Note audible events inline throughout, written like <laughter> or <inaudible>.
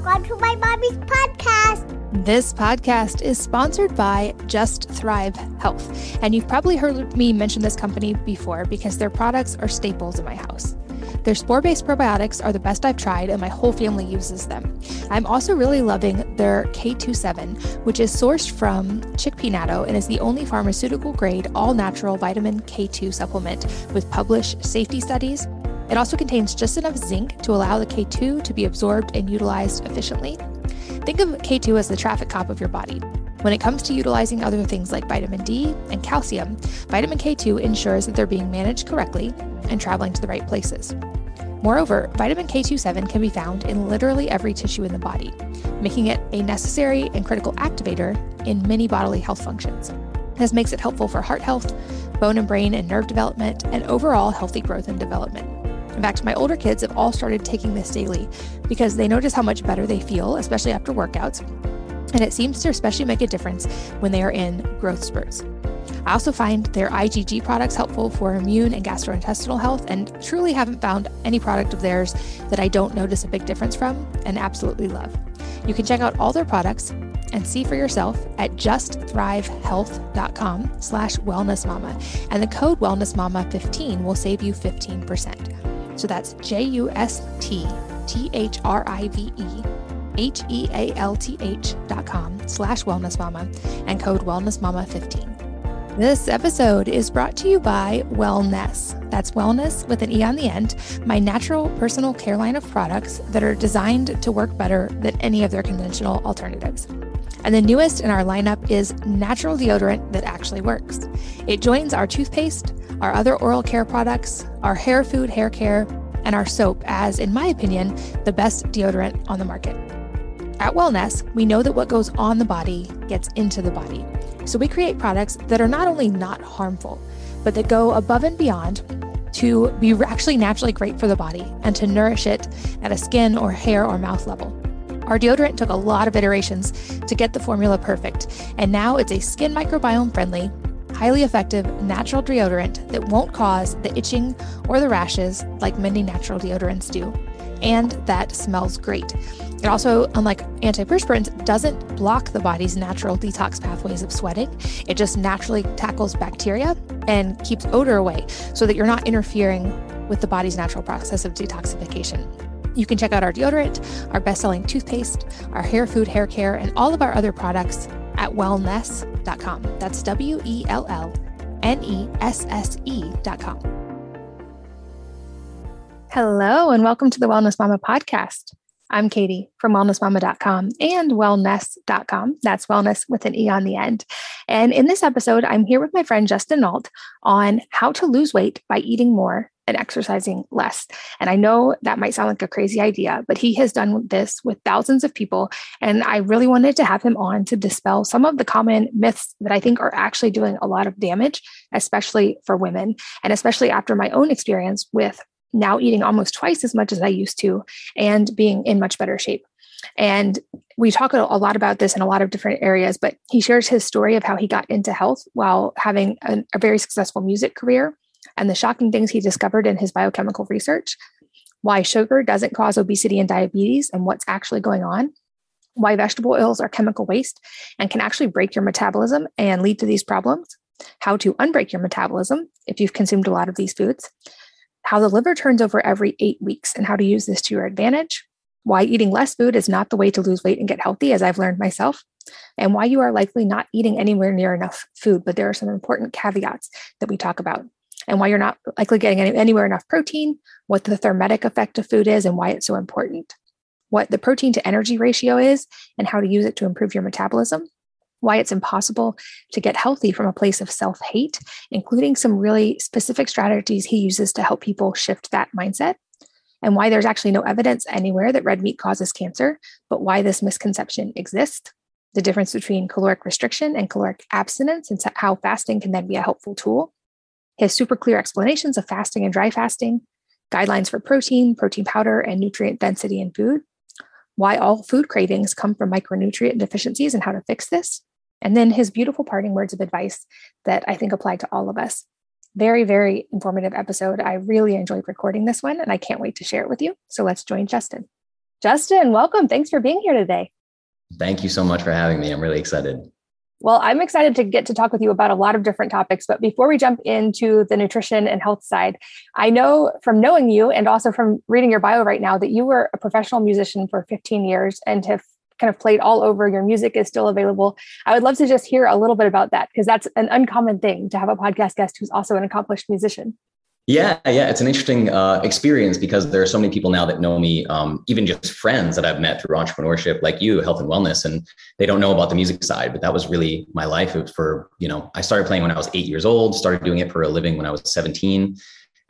Welcome to my mommy's podcast. This podcast is sponsored by Just Thrive Health. And you've probably heard me mention this company before because their products are staples in my house. Their spore based probiotics are the best I've tried, and my whole family uses them. I'm also really loving their K27, which is sourced from chickpea natto and is the only pharmaceutical grade all natural vitamin K2 supplement with published safety studies. It also contains just enough zinc to allow the K2 to be absorbed and utilized efficiently. Think of K2 as the traffic cop of your body. When it comes to utilizing other things like vitamin D and calcium, vitamin K2 ensures that they're being managed correctly and traveling to the right places. Moreover, vitamin K27 can be found in literally every tissue in the body, making it a necessary and critical activator in many bodily health functions. This makes it helpful for heart health, bone and brain and nerve development, and overall healthy growth and development. In fact, my older kids have all started taking this daily because they notice how much better they feel, especially after workouts. And it seems to especially make a difference when they are in growth spurts. I also find their IgG products helpful for immune and gastrointestinal health, and truly haven't found any product of theirs that I don't notice a big difference from and absolutely love. You can check out all their products and see for yourself at justthrivehealth.com slash wellnessmama. And the code wellnessmama15 will save you 15%. So that's J-U-S-T-T-H-R-I-V-E H-E-A-L-T-H dot com slash wellnessmama and code wellnessmama15. This episode is brought to you by Wellnesse. That's wellness with an E on the end, my natural personal care line of products that are designed to work better than any of their conventional alternatives. And the newest in our lineup is natural deodorant that actually works. It joins our toothpaste, our other oral care products, our hair food hair care, and our soap as, in my opinion, the best deodorant on the market. At Wellnesse, we know that what goes on the body gets into the body. So we create products that are not only not harmful, but that go above and beyond to be actually naturally great for the body and to nourish it at a skin or hair or mouth level. Our deodorant took a lot of iterations to get the formula perfect, and now it's a skin microbiome friendly, highly effective natural deodorant that won't cause the itching or the rashes like many natural deodorants do, and that smells great. It also, unlike antiperspirants, doesn't block the body's natural detox pathways of sweating. It just naturally tackles bacteria and keeps odor away so that you're not interfering with the body's natural process of detoxification. You can check out our deodorant, our best selling toothpaste, our hair food hair care, and all of our other products at wellnesse.com. That's W E L L N E S S E.com. Hello, and welcome to the Wellness Mama podcast. I'm Katie from wellnessmama.com and wellnesse.com. That's wellness with an E on the end. And in this episode, I'm here with my friend Justin Nault on how to lose weight by eating more and exercising less. And I know that might sound like a crazy idea, but he has done this with thousands of people. And I really wanted to have him on to dispel some of the common myths that I think are actually doing a lot of damage, especially for women, and especially after my own experience with now eating almost twice as much as I used to and being in much better shape. And we talk a lot about this in a lot of different areas, but he shares his story of how he got into health while having a, a very successful music career and the shocking things he discovered in his biochemical research, why sugar doesn't cause obesity and diabetes and what's actually going on, why vegetable oils are chemical waste and can actually break your metabolism and lead to these problems, how to unbreak your metabolism if you've consumed a lot of these foods, how the liver turns over every eight weeks and how to use this to your advantage, why eating less food is not the way to lose weight and get healthy, as I've learned myself, and why you are likely not eating anywhere near enough food. But there are some important caveats that we talk about, and why you're not likely getting any, anywhere enough protein, what the thermic effect of food is, and why it's so important, what the protein to energy ratio is, and how to use it to improve your metabolism, why it's impossible to get healthy from a place of self hate, including some really specific strategies he uses to help people shift that mindset, and why there's actually no evidence anywhere that red meat causes cancer, but why this misconception exists, the difference between caloric restriction and caloric abstinence, and how fasting can then be a helpful tool, his super clear explanations of fasting and dry fasting, guidelines for protein, protein powder, and nutrient density in food, why all food cravings come from micronutrient deficiencies and how to fix this, and then his beautiful parting words of advice that I think apply to all of us. Very, very informative episode. I really enjoyed recording this one and I can't wait to share it with you. So let's join Justin. Justin, welcome. Thanks for being here today. Thank you so much for having me. I'm really excited. Well, I'm excited to get to talk with you about a lot of different topics. But before we jump into the nutrition and health side, I know from knowing you and also from reading your bio right now that you were a professional musician for 15 years and have kind of played all over. Your music is still available. I would love to just hear a little bit about that because that's an uncommon thing to have a podcast guest who's also an accomplished musician. Yeah, yeah, it's an interesting uh, experience because there are so many people now that know me, um, even just friends that I've met through entrepreneurship, like you, health and wellness, and they don't know about the music side. But that was really my life. For you know, I started playing when I was eight years old, started doing it for a living when I was seventeen,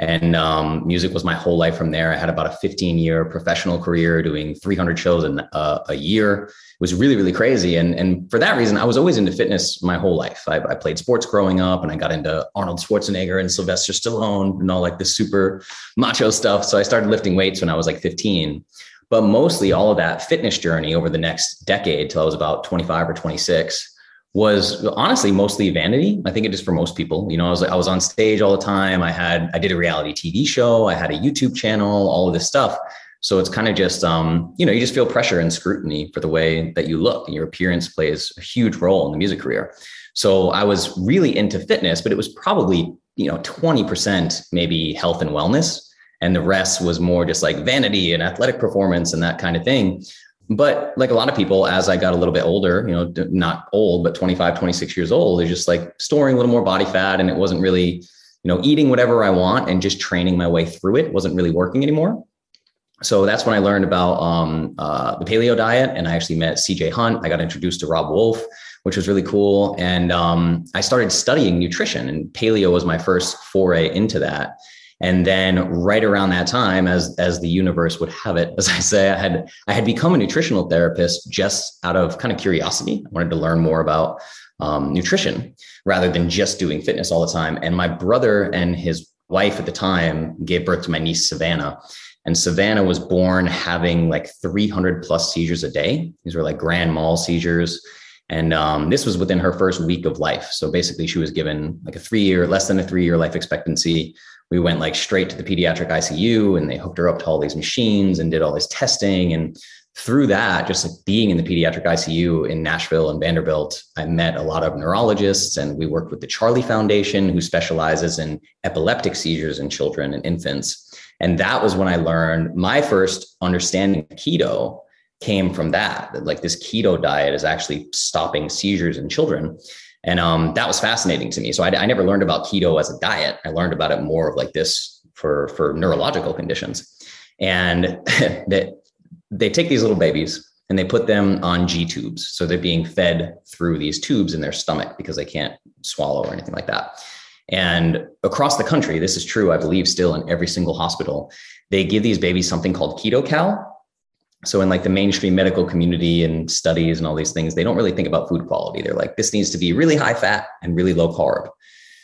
and um, music was my whole life from there. I had about a 15 year professional career doing 300 shows in uh, a year. It was really, really crazy. And, and for that reason, I was always into fitness my whole life. I, I played sports growing up and I got into Arnold Schwarzenegger and Sylvester Stallone and all like the super macho stuff. So I started lifting weights when I was like 15. But mostly all of that fitness journey over the next decade till I was about 25 or 26 was honestly mostly vanity. I think it is for most people. You know, I was I was on stage all the time. I had I did a reality TV show. I had a YouTube channel. All of this stuff. So it's kind of just um, you know you just feel pressure and scrutiny for the way that you look, and your appearance plays a huge role in the music career. So I was really into fitness, but it was probably you know twenty percent maybe health and wellness, and the rest was more just like vanity and athletic performance and that kind of thing but like a lot of people as i got a little bit older you know not old but 25 26 years old they're just like storing a little more body fat and it wasn't really you know eating whatever i want and just training my way through it wasn't really working anymore. So that's when i learned about um, uh, the paleo diet and i actually met cj hunt. I got introduced to Robb Wolf which was really cool. And um, i started studying nutrition and paleo was my first foray into that and then right around that time, as as the universe would have it, as I say, I had I had become a nutritional therapist just out of kind of curiosity. I wanted to learn more about um, nutrition rather than just doing fitness all the time. And my brother and his wife at the time gave birth to my niece Savannah. And Savannah was born having like 300 plus seizures a day. These were like grand mal seizures. And um, this was within her first week of life. So basically, she was given like a three year, less than a three year life expectancy we went like straight to the pediatric ICU and they hooked her up to all these machines and did all this testing. And through that, just like being in the pediatric ICU in Nashville and Vanderbilt, I met a lot of neurologists and we worked with the Charlie Foundation, who specializes in epileptic seizures in children and infants. And that was when I learned my first understanding of keto came from that, that like this keto diet is actually stopping seizures in children. And um, that was fascinating to me. So I, I never learned about keto as a diet. I learned about it more of like this for, for neurological conditions. And <laughs> that they take these little babies and they put them on G tubes. So they're being fed through these tubes in their stomach because they can't swallow or anything like that. And across the country, this is true, I believe, still in every single hospital, they give these babies something called KetoCal, so in like the mainstream medical community and studies and all these things they don't really think about food quality. They're like this needs to be really high fat and really low carb.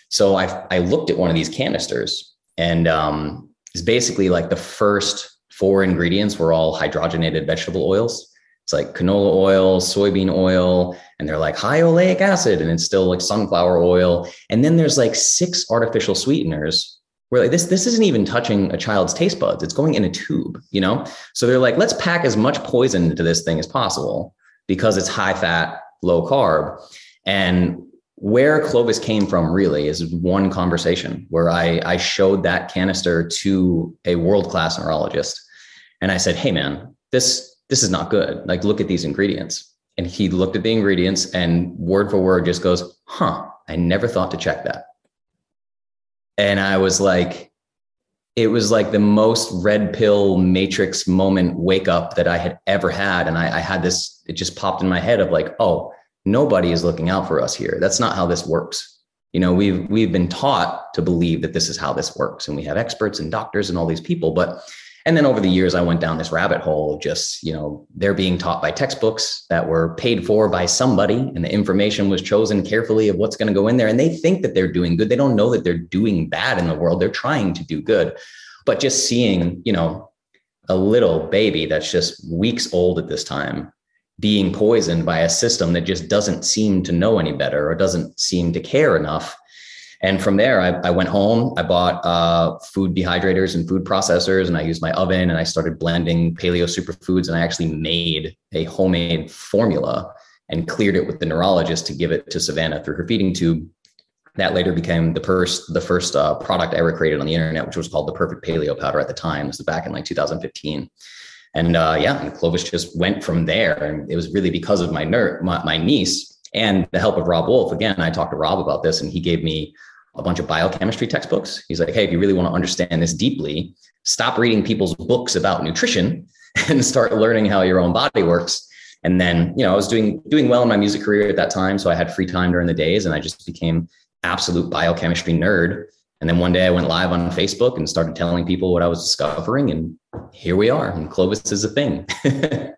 So i i looked at one of these canisters and um, it's basically like the first four ingredients were all hydrogenated vegetable oils. It's like canola oil soybean oil and they're like high oleic acid and it's still like sunflower oil. And then there's like six artificial sweeteners where like this this isn't even touching a child's taste buds. It's going in a tube you know? So they're like let's pack as much poison into this thing as possible because it's high fat low carb. And where clovis came from really is one conversation where i i showed that canister to a world class neurologist. And i said hey man this this is not good. Like look at these ingredients. And he looked at the ingredients and word for word just goes huh i never thought to check that and I was like, it was like the most red pill matrix moment wake up that I had ever had. And I, I, had this, it just popped in my head of like, oh, nobody is looking out for us here. That's not how this works. You know, we've we've been taught to believe that this is how this works. And we have experts and doctors and all these people, but and then over the years, I went down this rabbit hole of just, you know, they're being taught by textbooks that were paid for by somebody, and the information was chosen carefully of what's going to go in there. And they think that they're doing good. They don't know that they're doing bad in the world. They're trying to do good. But just seeing, you know, a little baby that's just weeks old at this time being poisoned by a system that just doesn't seem to know any better or doesn't seem to care enough And from there, I, I went home. I bought uh, food dehydrators and food processors, and I used my oven and I started blending paleo superfoods. And I actually made a homemade formula and cleared it with the neurologist to give it to Savannah through her feeding tube. That later became the first the first uh, product I ever created on the internet, which was called the Perfect Paleo Powder at the time. This was back in like 2015. And uh, yeah, and Clovis just went from there. And it was really because of my, ner- my, my niece and the help of Robb Wolf. Again, I talked to Robb about this, and he gave me a bunch of biochemistry textbooks. He's like, hey, if you really want to understand this deeply, stop reading people's books about nutrition <laughs> and start learning how your own body works. And then, you know, I was doing doing well in my music career at that time, so I had free time during the days, and I just became absolute biochemistry nerd. And then one day I went live on Facebook and started telling people what I was discovering, and here we are. And Clovis is a thing. <laughs>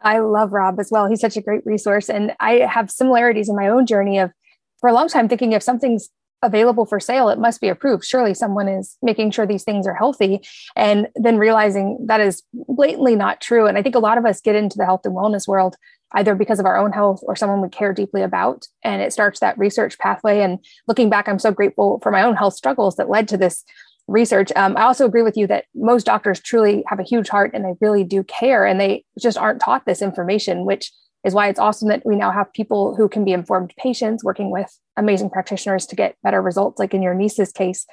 I love Robb as well. He's such a great resource, and I have similarities in my own journey of for a long time thinking if something's available for sale, it must be approved. Surely someone is making sure these things are healthy. And then realizing that is blatantly not true. And I think a lot of us get into the health and wellness world either because of our own health or someone we care deeply about. And it starts that research pathway. And looking back, I'm so grateful for my own health struggles that led to this research. Um, I also agree with you that most doctors truly have a huge heart and they really do care and they just aren't taught this information, which is why it's awesome that we now have people who can be informed patients working with amazing practitioners to get better results, like in your niece's case.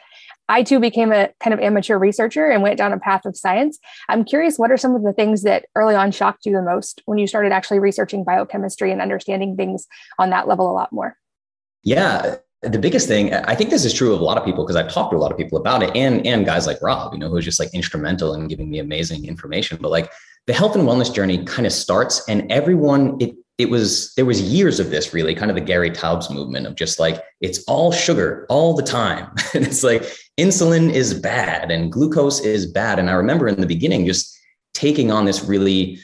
I too became a kind of amateur researcher and went down a path of science. I'm curious, what are some of the things that early on shocked you the most when you started actually researching biochemistry and understanding things on that level a lot more? Yeah, the biggest thing i think this is true of a lot of people because i've talked to a lot of people about it and and guys like Robb you know who's just like instrumental in giving me amazing information but like the health and wellness journey kind of starts and everyone it it was there was years of this really kind of the gary taubes movement of just like it's all sugar all the time. <laughs> And it's like insulin is bad and glucose is bad. And i remember in the beginning just taking on this really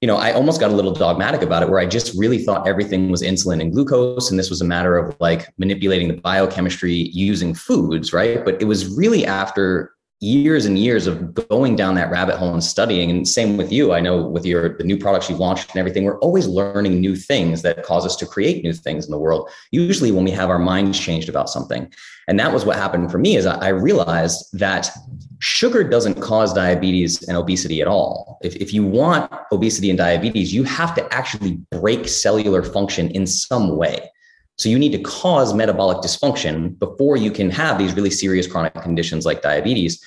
you know i almost got a little dogmatic about it where i just really thought everything was insulin and glucose. And this was a matter of like manipulating the biochemistry using foods right? But it was really after years and years of going down that rabbit hole and studying. And same with you. I know with your the new products you've launched and everything we're always learning new things that cause us to create new things in the world usually when we have our minds changed about something. And that was what happened for me is i realized that sugar doesn't cause diabetes and obesity at all. If, if you want obesity and diabetes you have to actually break cellular function in some way so you need to cause metabolic dysfunction before you can have these really serious chronic conditions like diabetes.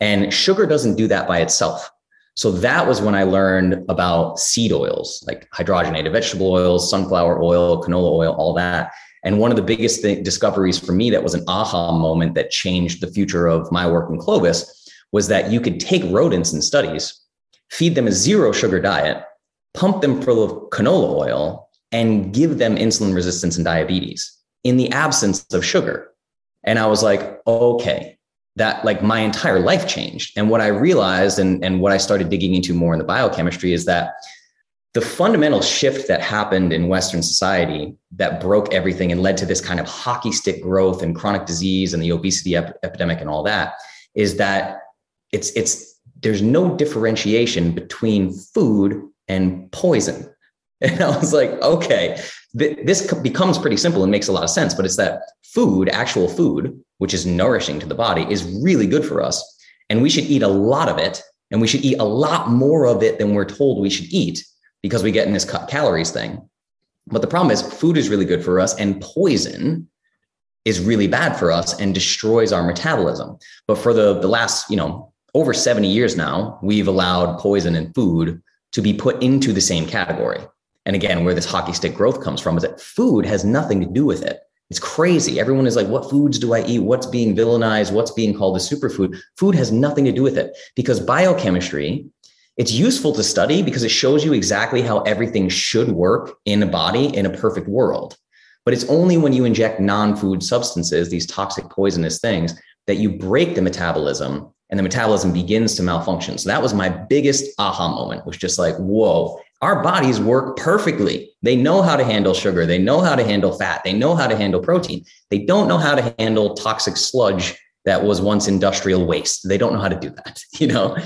And sugar doesn't do that by itself. So that was when I learned about seed oils, like hydrogenated vegetable oils, sunflower oil, canola oil, all that. And one of the biggest th- discoveries for me that was an aha moment that changed the future of my work in Clovis was that you could take rodents in studies, feed them a zero sugar diet, pump them full of canola oil, and give them insulin resistance and diabetes in the absence of sugar. And I was like, okay, that like my entire life changed. And what I realized and, and what I started digging into more in the biochemistry is that the fundamental shift that happened in Western society that broke everything and led to this kind of hockey stick growth and chronic disease and the obesity ep- epidemic and all that is that it's it's there's no differentiation between food and poison And I was like, okay, th- this becomes pretty simple and makes a lot of sense. But it's that food, actual food, which is nourishing to the body, is really good for us. And we should eat a lot of it. And we should eat a lot more of it than we're told we should eat because we get in this cut calories thing. But the problem is, food is really good for us, and poison is really bad for us and destroys our metabolism. But for the, the last, you know, over 70 years now, we've allowed poison and food to be put into the same category. And again, where this hockey stick growth comes from is that food has nothing to do with it. It's crazy. Everyone is like, what foods do I eat? What's being villainized? What's being called a superfood? Food has nothing to do with it because biochemistry, it's useful to study because it shows you exactly how everything should work in a body in a perfect world. But it's only when you inject non food substances, these toxic, poisonous things, that you break the metabolism and the metabolism begins to malfunction. So that was my biggest aha moment, was just like, whoa, our bodies work perfectly. They know how to handle sugar. They know how to handle fat. They know how to handle protein. They don't know how to handle toxic sludge that was once industrial waste. They don't know how to do that, <laughs> you know?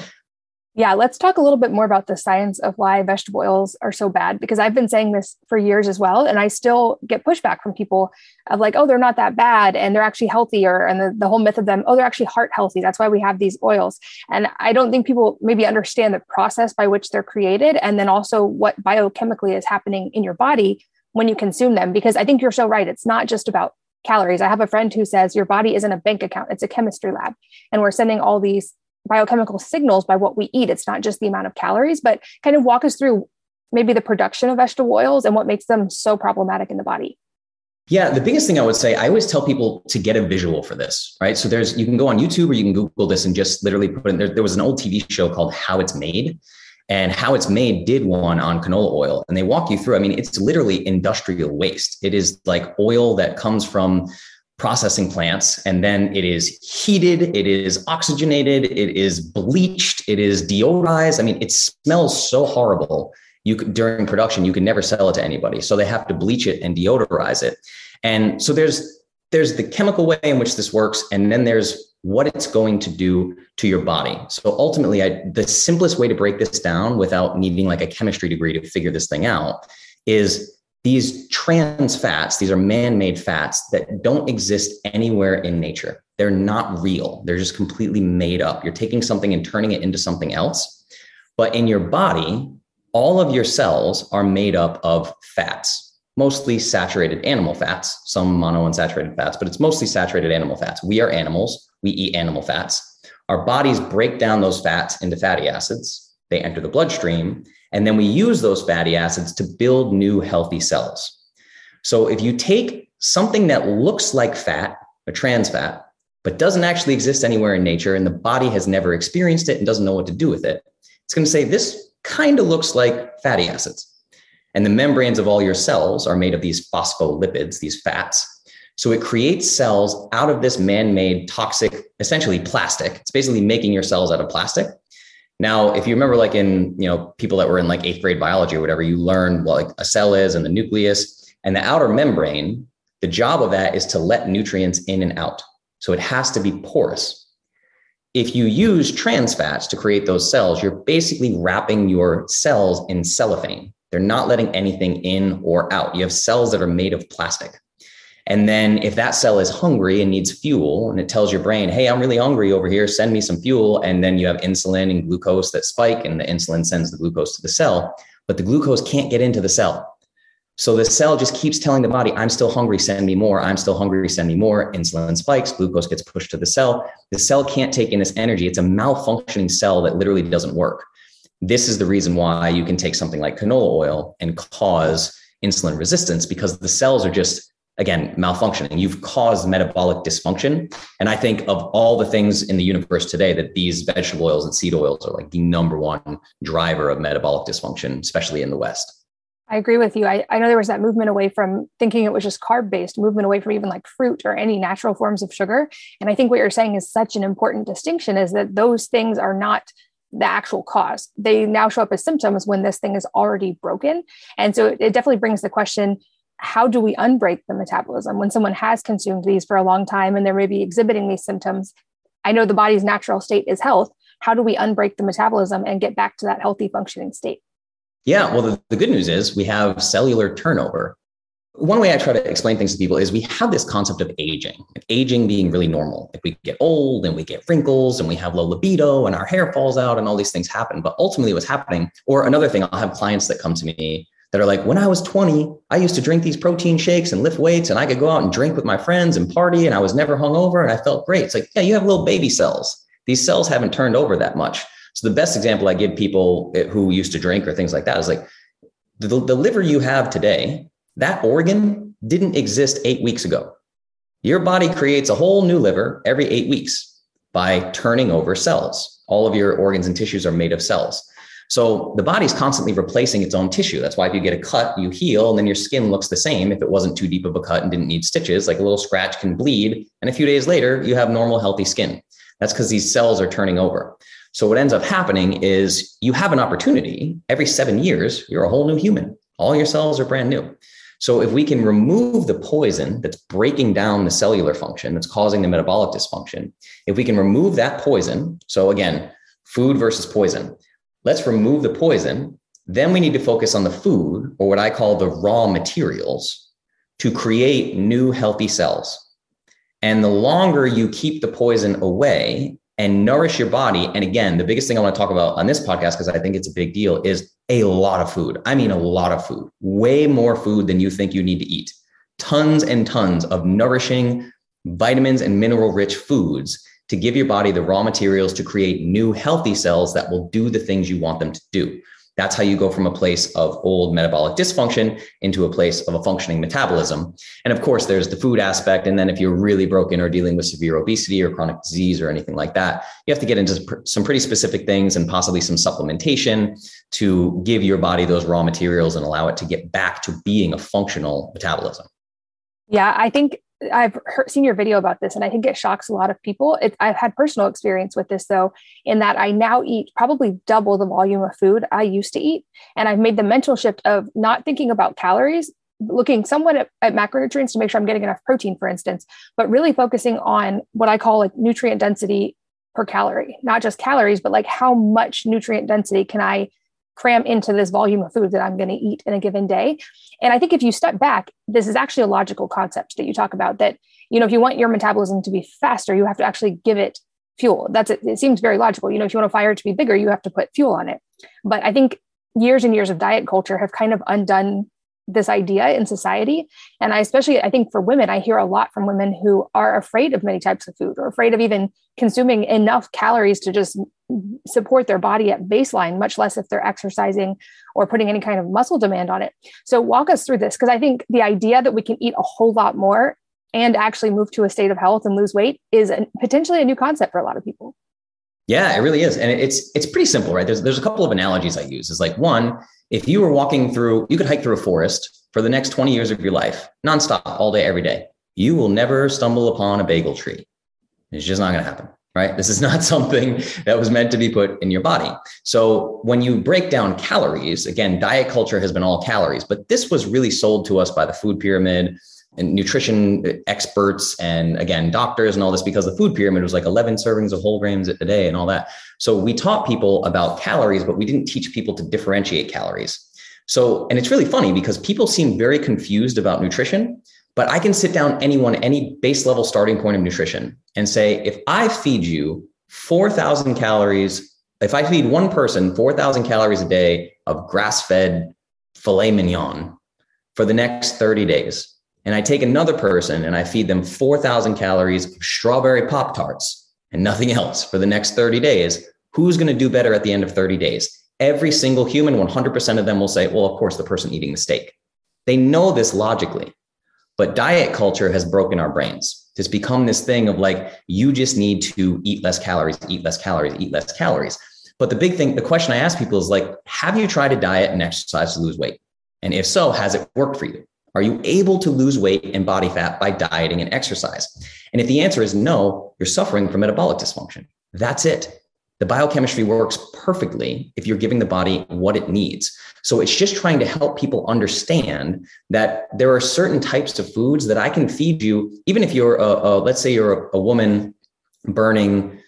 Yeah, let's talk a little bit more about the science of why vegetable oils are so bad because I've been saying this for years as well. And I still get pushback from people of like, oh, they're not that bad and they're actually healthier. And the, the whole myth of them, oh, they're actually heart healthy. That's why we have these oils. And I don't think people maybe understand the process by which they're created and then also what biochemically is happening in your body when you consume them. Because I think you're so right. It's not just about calories. I have a friend who says your body isn't a bank account, it's a chemistry lab. And we're sending all these biochemical signals by what we eat. It's not just the amount of calories, but kind of walk us through maybe the production of vegetable oils and what makes them so problematic in the body. Yeah, the biggest thing I would say, I always tell people to get a visual for this, right? So there's, you can go on YouTube or you can Google this and just literally put in there. There was an old TV show called How It's Made, and How It's Made did one on canola oil. And they walk you through, I mean, it's literally industrial waste. It is like oil that comes from processing plants and then it is heated it is oxygenated it is bleached it is deodorized. I mean it smells so horrible. You could, during production you can never sell it to anybody. So they have to bleach it and deodorize it. And so there's there's the chemical way in which this works and then there's what it's going to do to your body. So ultimately I, the simplest way to break this down without needing like a chemistry degree to figure this thing out is these trans fats, these are man made fats that don't exist anywhere in nature. They're not real. They're just completely made up. You're taking something and turning it into something else. But in your body, all of your cells are made up of fats, mostly saturated animal fats, some monounsaturated fats, but it's mostly saturated animal fats. We are animals, we eat animal fats. Our bodies break down those fats into fatty acids. They enter the bloodstream and then we use those fatty acids to build new healthy cells. So if you take something that looks like fat, a trans fat, but doesn't actually exist anywhere in nature, and the body has never experienced it and doesn't know what to do with it, it's going to say this kind of looks like fatty acids. And the membranes of all your cells are made of these phospholipids, these fats. So it creates cells out of this man made toxic, essentially plastic. It's basically making your cells out of plastic. Now, if you remember, like in you know people that were in like eighth grade biology or whatever, you learn what like a cell is and the nucleus and the outer membrane. The job of that is to let nutrients in and out. So it has to be porous. If you use trans fats to create those cells, you're basically wrapping your cells in cellophane. They're not letting anything in or out. You have cells that are made of plastic. And then if that cell is hungry and needs fuel and it tells your brain, hey, I'm really hungry over here, send me some fuel. And then you have insulin and glucose that spike and the insulin sends the glucose to the cell, but the glucose can't get into the cell. So the cell just keeps telling the body, I'm still hungry, send me more. I'm still hungry, send me more. Insulin spikes, glucose gets pushed to the cell. The cell can't take in this energy. It's a malfunctioning cell that literally doesn't work. This is the reason why you can take something like canola oil and cause insulin resistance because the cells are just again malfunctioning. You've caused metabolic dysfunction. And i think of all the things in the universe today that these vegetable oils and seed oils are like the number one driver of metabolic dysfunction especially in the west. I agree with you. I, I know there was that movement away from thinking it was just carb based movement away from even like fruit or any natural forms of sugar. And i think what you're saying is such an important distinction is that those things are not the actual cause. They now show up as symptoms when this thing is already broken. And so it definitely brings the question how do we unbreak the metabolism when someone has consumed these for a long time and they're maybe exhibiting these symptoms? I know the body's natural state is health. How do we unbreak the metabolism and get back to that healthy functioning state? Yeah, well, the, the good news is we have cellular turnover. One way I try to explain things to people is we have this concept of aging, aging being really normal. Like we get old and we get wrinkles and we have low libido and our hair falls out and all these things happen. But ultimately, what's happening, or another thing, I'll have clients that come to me that are like, when I was 20, I used to drink these protein shakes and lift weights, and I could go out and drink with my friends and party, and I was never hungover, and I felt great. It's like, yeah, you have little baby cells. These cells haven't turned over that much. So the best example I give people eh, who used to drink or things like that is like the, the liver you have today, that organ didn't exist eight weeks ago. Your body creates a whole new liver every eight weeks by turning over cells. All of your organs and tissues are made of cells. So the body's constantly replacing its own tissue. That's why if you get a cut, you heal, and then your skin looks the same if it wasn't too deep of a cut and didn't need stitches. Like a little scratch can bleed, and a few days later, you have normal, healthy skin. That's because these cells are turning over. So what ends up happening is you have an opportunity every seven years, you're a whole new human. All your cells are brand new. So if we can remove the poison that's breaking down the cellular function, that's causing the metabolic dysfunction, if we can remove that poison, so again, food versus poison. Let's remove the poison. Then we need to focus on the food or what I call the raw materials to create new healthy cells. And the longer you keep the poison away and nourish your body, and again, the biggest thing I want to talk about on this podcast, because I think it's a big deal, is a lot of food. I mean, a lot of food, way more food than you think you need to eat. Tons and tons of nourishing vitamins and mineral rich foods to give your body the raw materials to create new healthy cells that will do the things you want them to do. That's how you go from a place of old metabolic dysfunction into a place of a functioning metabolism. And of course, there's the food aspect. And then if you're really broken or dealing with severe obesity or chronic disease or anything like that, you have to get into some pretty specific things and possibly some supplementation to give your body those raw materials and allow it to get back to being a functional metabolism. Yeah, I think I've heard, seen your video about this, and I think it shocks a lot of people. It, I've had personal experience with this, though, in that I now eat probably double the volume of food I used to eat. And I've made the mental shift of not thinking about calories, looking somewhat at, at macronutrients to make sure I'm getting enough protein, for instance, but really focusing on what I call like nutrient density per calorie, not just calories, but like how much nutrient density can I cram into this volume of food that I'm going to eat in a given day. And I think if you step back, this is actually a logical concept that you talk about that, you know, if you want your metabolism to be faster, you have to actually give it fuel. That's it. It seems very logical. You know, if you want a fire to be bigger, you have to put fuel on it. But I think years and years of diet culture have kind of undone this idea in society. And i especially i think for women i hear a lot from women who are afraid of many types of food or afraid of even consuming enough calories to just support their body at baseline much less if they're exercising or putting any kind of muscle demand on it. So walk us through this because i think the idea that we can eat a whole lot more and actually move to a state of health and lose weight is potentially a new concept for a lot of people yeah, it really is. And it's it's pretty simple, right? There's there's a couple of analogies I use. Is like one, if you were walking through, you could hike through a forest for the next 20 years of your life, nonstop, all day, every day. You will never stumble upon a bagel tree. It's just not going to happen, right? This is not <laughs> something that was meant to be put in your body. So when you break down calories, again, diet culture has been all calories, but this was really sold to us by the food pyramid and nutrition experts and again doctors and all this because the food pyramid was like 11 servings of whole grains a day and all that. So we taught people about calories but we didn't teach people to differentiate calories. So and it's really funny because people seem very confused about nutrition but i can sit down anyone any base level starting point of nutrition and say if i feed you 4000 calories if i feed one person 4000 calories a day of grass fed filet mignon for the next 30 days and I take another person and I feed them 4,000 calories of strawberry Pop Tarts and nothing else for the next 30 days, who's going to do better at the end of 30 days? Every single human, 100% of them will say, well, of course, the person eating the steak. They know this logically, but diet culture has broken our brains. It's become this thing of like, you just need to eat less calories, eat less calories, eat less calories. But the big thing, the question I ask people is like, have you tried a diet and exercise to lose weight? And if so, has it worked for you? Are you able to lose weight and body fat by dieting and exercise? And if the answer is no, you're suffering from metabolic dysfunction. That's it. The biochemistry works perfectly if you're giving the body what it needs. So it's just trying to help people understand that there are certain types of foods that I can feed you, even if you're, a, a let's say you're a, a woman burning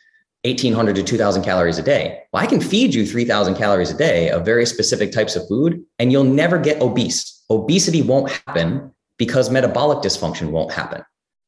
1800 to 2000 calories a day. Well, I can feed you 3000 calories a day of very specific types of food, and you'll never get obese obesity won't happen because metabolic dysfunction won't happen.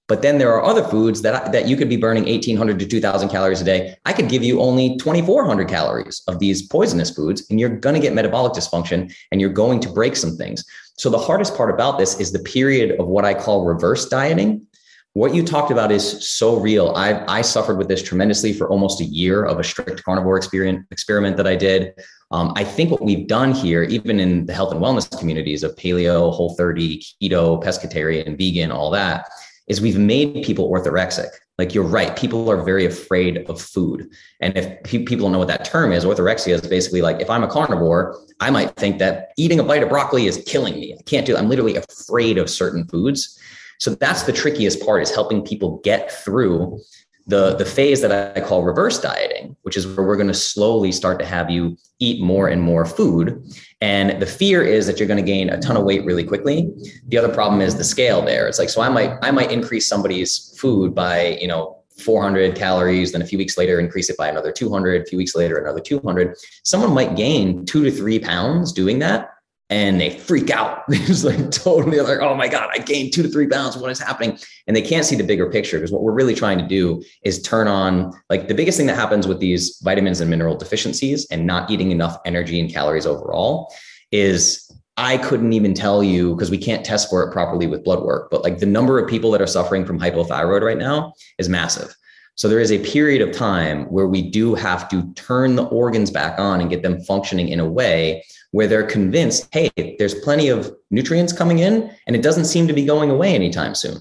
But then there are other foods that, that you could be burning 1800 to 2000 calories a day. I could give you only 2400 calories of these poisonous foods, and you're going to get metabolic dysfunction and you're going to break some things. So the hardest part about this is the period of what I call reverse dieting. What you talked about is so real. I, I suffered with this tremendously for almost a year of a strict carnivore experiment, experiment that I did. Um, I think what we've done here, even in the health and wellness communities of paleo, whole 30, keto, pescatarian, vegan, all that, is we've made people orthorexic. Like you're right, people are very afraid of food. And if people don't know what that term is, orthorexia is basically like if I'm a carnivore, I might think that eating a bite of broccoli is killing me. I can't do it. I'm literally afraid of certain foods. So that's the trickiest part is helping people get through the the phase that I call reverse dieting, which is where we're going to slowly start to have you eat more and more food. And the fear is that you're going to gain a ton of weight really quickly. The other problem is the scale there. It's like so I might I might increase somebody's food by, you know, 400 calories, then a few weeks later, increase it by another 200, a few weeks later, another 200. Someone might gain two to three pounds doing that and they freak out. <laughs> it's like totally like, oh my God, I gained two to three pounds. What is happening? And they can't see the bigger picture because what we're really trying to do is turn on like the biggest thing that happens with these vitamins and mineral deficiencies and not eating enough energy and calories overall is I couldn't even tell you because we can't test for it properly with blood work, but like the number of people that are suffering from hypothyroid right now is massive. So there is a period of time where we do have to turn the organs back on and get them functioning in a way where they're convinced, hey, there's plenty of nutrients coming in and it doesn't seem to be going away anytime soon.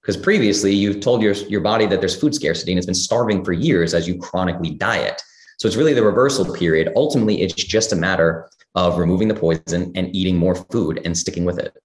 Because previously you've told your, your body that there's food scarcity and it's been starving for years as you chronically diet. So it's really the reversal period. Ultimately, it's just a matter of removing the poison and eating more food and sticking with it.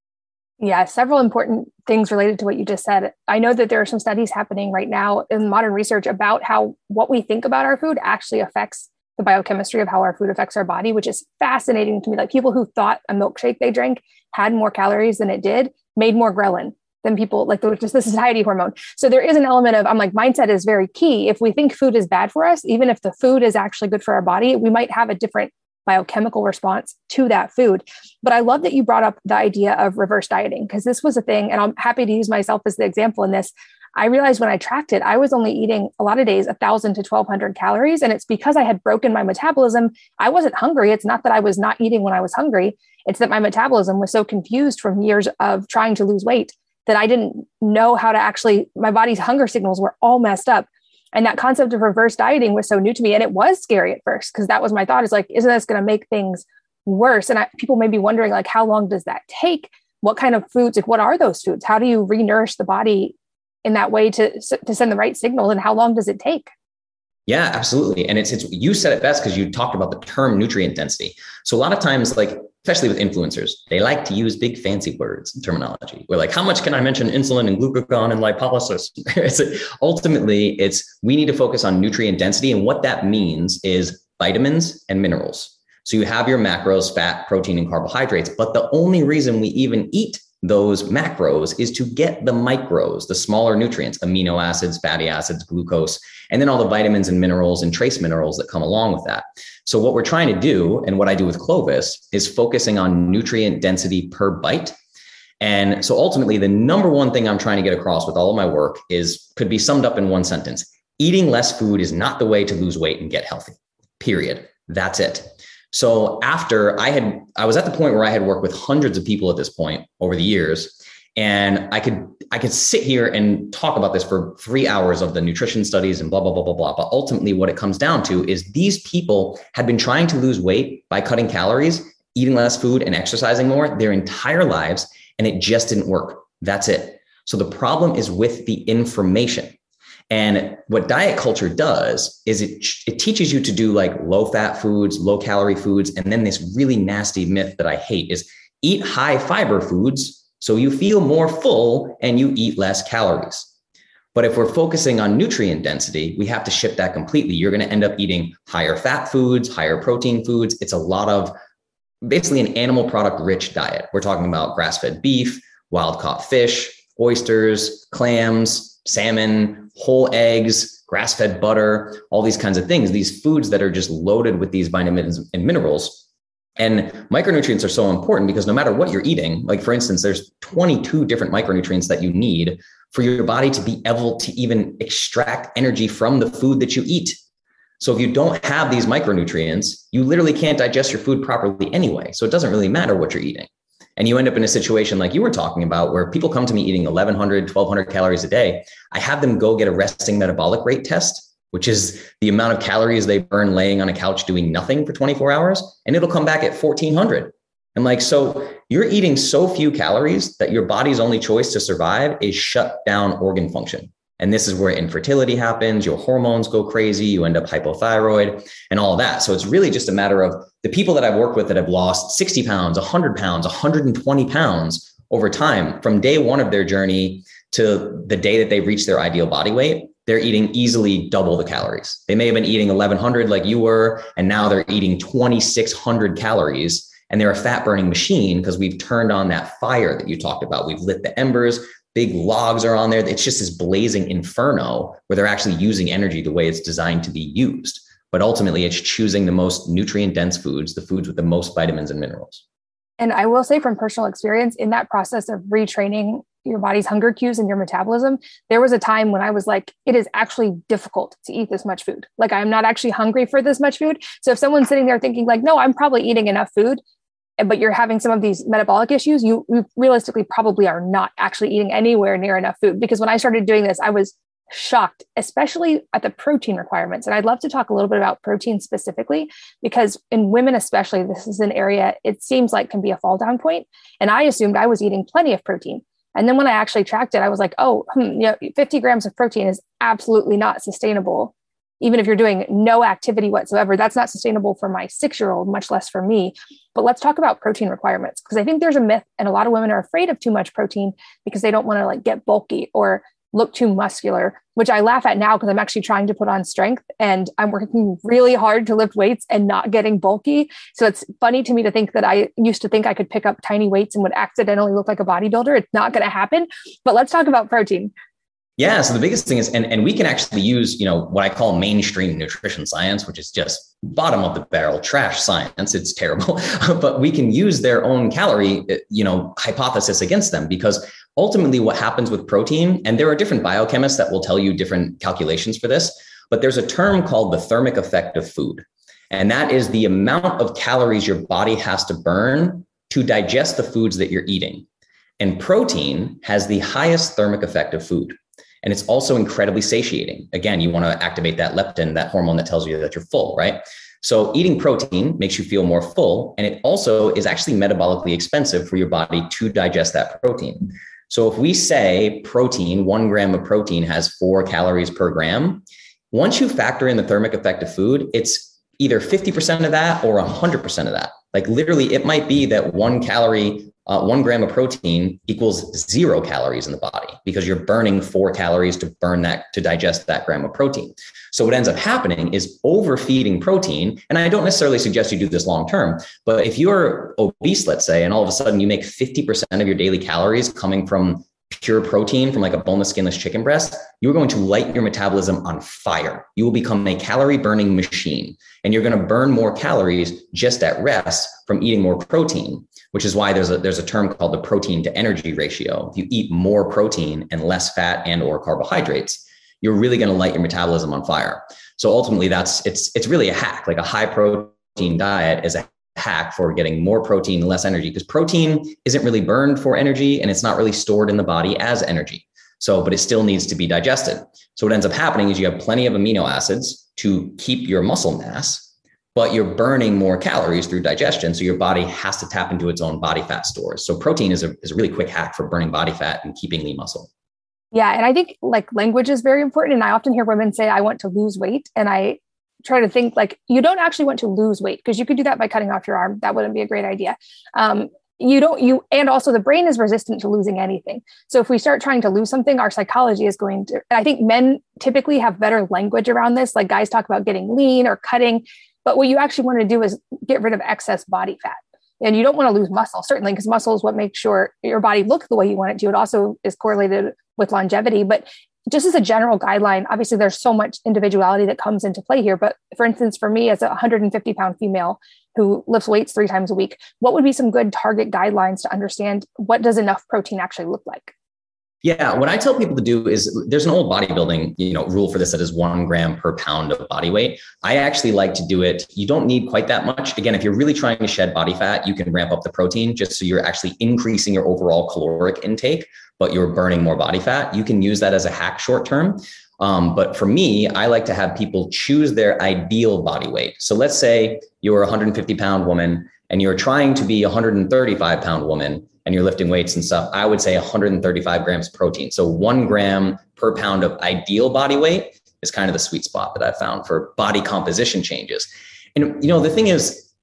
Yeah, several important things related to what you just said. I know that there are some studies happening right now in modern research about how what we think about our food actually affects the biochemistry of how our food affects our body, which is fascinating to me. Like people who thought a milkshake they drank had more calories than it did, made more ghrelin than people like the, just the satiety hormone. So there is an element of I'm like mindset is very key. If we think food is bad for us, even if the food is actually good for our body, we might have a different biochemical response to that food. But I love that you brought up the idea of reverse dieting because this was a thing, and I'm happy to use myself as the example in this. I realized when I tracked it, I was only eating a lot of days, 1,000 to 1,200 calories. And it's because I had broken my metabolism. I wasn't hungry. It's not that I was not eating when I was hungry, it's that my metabolism was so confused from years of trying to lose weight that I didn't know how to actually, my body's hunger signals were all messed up. And that concept of reverse dieting was so new to me. And it was scary at first because that was my thought is like, isn't this going to make things worse? And I, people may be wondering, like, how long does that take? What kind of foods, like, what are those foods? How do you renourish the body in that way to, to send the right signal? And how long does it take? Yeah, absolutely. And it's, it's you said it best because you talked about the term nutrient density. So a lot of times, like especially with influencers, they like to use big fancy words and terminology. We're like, how much can I mention insulin and glucagon and lipolysis? <laughs> it's, ultimately, it's we need to focus on nutrient density. And what that means is vitamins and minerals. So you have your macros, fat, protein, and carbohydrates. But the only reason we even eat those macros is to get the micros, the smaller nutrients, amino acids, fatty acids, glucose, and then all the vitamins and minerals and trace minerals that come along with that. So, what we're trying to do, and what I do with Clovis, is focusing on nutrient density per bite. And so, ultimately, the number one thing I'm trying to get across with all of my work is could be summed up in one sentence eating less food is not the way to lose weight and get healthy, period. That's it. So after I had, I was at the point where I had worked with hundreds of people at this point over the years, and I could, I could sit here and talk about this for three hours of the nutrition studies and blah blah blah blah blah. But ultimately, what it comes down to is these people had been trying to lose weight by cutting calories, eating less food, and exercising more their entire lives, and it just didn't work. That's it. So the problem is with the information. And what diet culture does is it, it teaches you to do like low fat foods, low calorie foods. And then this really nasty myth that I hate is eat high fiber foods so you feel more full and you eat less calories. But if we're focusing on nutrient density, we have to shift that completely. You're going to end up eating higher fat foods, higher protein foods. It's a lot of basically an animal product rich diet. We're talking about grass fed beef, wild caught fish, oysters, clams, salmon, whole eggs, grass fed butter, all these kinds of things, these foods that are just loaded with these vitamins and minerals. And micronutrients are so important because no matter what you're eating, like for instance, there's 22 different micronutrients that you need for your body to be able to even extract energy from the food that you eat. So if you don't have these micronutrients, you literally can't digest your food properly anyway. So it doesn't really matter what you're eating. And you end up in a situation like you were talking about where people come to me eating 1100, 1200 calories a day. I have them go get a resting metabolic rate test, which is the amount of calories they burn laying on a couch doing nothing for 24 hours. And it'll come back at 1400. And like, so you're eating so few calories that your body's only choice to survive is shut down organ function. And this is where infertility happens, your hormones go crazy, you end up hypothyroid and all of that. So it's really just a matter of the people that I've worked with that have lost 60 pounds, 100 pounds, 120 pounds over time from day one of their journey to the day that they reach their ideal body weight. They're eating easily double the calories. They may have been eating 1100 like you were, and now they're eating 2600 calories and they're a fat burning machine because we've turned on that fire that you talked about. We've lit the embers, big logs are on there. It's just this blazing inferno where they're actually using energy the way it's designed to be used. But ultimately, it's choosing the most nutrient dense foods, the foods with the most vitamins and minerals. And I will say from personal experience, in that process of retraining your body's hunger cues and your metabolism, there was a time when I was like, it is actually difficult to eat this much food. Like, I'm not actually hungry for this much food. So, if someone's sitting there thinking, like, no, I'm probably eating enough food, but you're having some of these metabolic issues, you, you realistically probably are not actually eating anywhere near enough food. Because when I started doing this, I was shocked, especially at the protein requirements. And I'd love to talk a little bit about protein specifically, because in women, especially, this is an area it seems like can be a fall down point. And I assumed I was eating plenty of protein. And then when I actually tracked it, I was like, oh, hmm, you know, 50 grams of protein is absolutely not sustainable even if you're doing no activity whatsoever, that's not sustainable for my six year old, much less for me. But let's talk about protein requirements because I think there's a myth, and a lot of women are afraid of too much protein because they don't want to like get bulky or look too muscular, which I laugh at now because I'm actually trying to put on strength and I'm working really hard to lift weights and not getting bulky. So it's funny to me to think that I used to think I could pick up tiny weights and would accidentally look like a bodybuilder. It's not going to happen. But let's talk about protein. Yeah. So the biggest thing is, and, and we can actually use, you know, what I call mainstream nutrition science, which is just bottom of the barrel trash science. It's terrible, <laughs> but we can use their own calorie, uh, you know, hypothesis against them because ultimately what happens with protein, and there are different biochemists that will tell you different calculations for this, but there's a term called the thermic effect of food. And that is the amount of calories your body has to burn to digest the foods that you're eating. And protein has the highest thermic effect of food. And it's also incredibly satiating. Again, you want to activate that leptin, that hormone that tells you that you're full, right? So eating protein makes you feel more full. And it also is actually metabolically expensive for your body to digest that protein. So if we say protein, one gram of protein has four calories per gram, once you factor in the thermic effect of food, it's either 50% of that or 100% of that. Like literally, it might be that one calorie uh, one gram of protein equals zero calories in the body because you're burning four calories to burn that to digest that gram of protein. So what ends up happening is overfeeding protein. And I don't necessarily suggest you do this long term, but if you're obese, let's say, and all of a sudden you make 50% of your daily calories coming from pure protein from like a boneless, skinless chicken breast, you're going to light your metabolism on fire. You will become a calorie burning machine and you're going to burn more calories just at rest from eating more protein which is why there's a there's a term called the protein to energy ratio. If you eat more protein and less fat and or carbohydrates, you're really going to light your metabolism on fire. So ultimately that's it's it's really a hack. Like a high protein diet is a hack for getting more protein less energy because protein isn't really burned for energy and it's not really stored in the body as energy. So, but it still needs to be digested. So what ends up happening is you have plenty of amino acids to keep your muscle mass but you're burning more calories through digestion. So your body has to tap into its own body fat stores. So protein is a, is a really quick hack for burning body fat and keeping lean muscle. Yeah. And I think like language is very important. And I often hear women say, I want to lose weight. And I try to think like, you don't actually want to lose weight because you could do that by cutting off your arm. That wouldn't be a great idea. Um, you don't you and also the brain is resistant to losing anything so if we start trying to lose something our psychology is going to i think men typically have better language around this like guys talk about getting lean or cutting but what you actually want to do is get rid of excess body fat. And you don't want to lose muscle, certainly, because muscle is what makes sure your body look the way you want it to. It also is correlated with longevity. But just as a general guideline, obviously there's so much individuality that comes into play here. But for instance, for me as a 150 pound female who lifts weights three times a week, what would be some good target guidelines to understand what does enough protein actually look like? Yeah, what I tell people to do is there's an old bodybuilding, you know, rule for this that is one gram per pound of body weight. I actually like to do it. You don't need quite that much. Again, if you're really trying to shed body fat, you can ramp up the protein just so you're actually increasing your overall caloric intake, but you're burning more body fat. You can use that as a hack short term. Um, but for me, I like to have people choose their ideal body weight. So let's say you're a 150 pound woman and you're trying to be a 135 pound woman and you're lifting weights and stuff, I would say 135 grams protein. So one gram per pound of ideal body weight is kind of the sweet spot that I found for body composition changes. And you know, the thing is,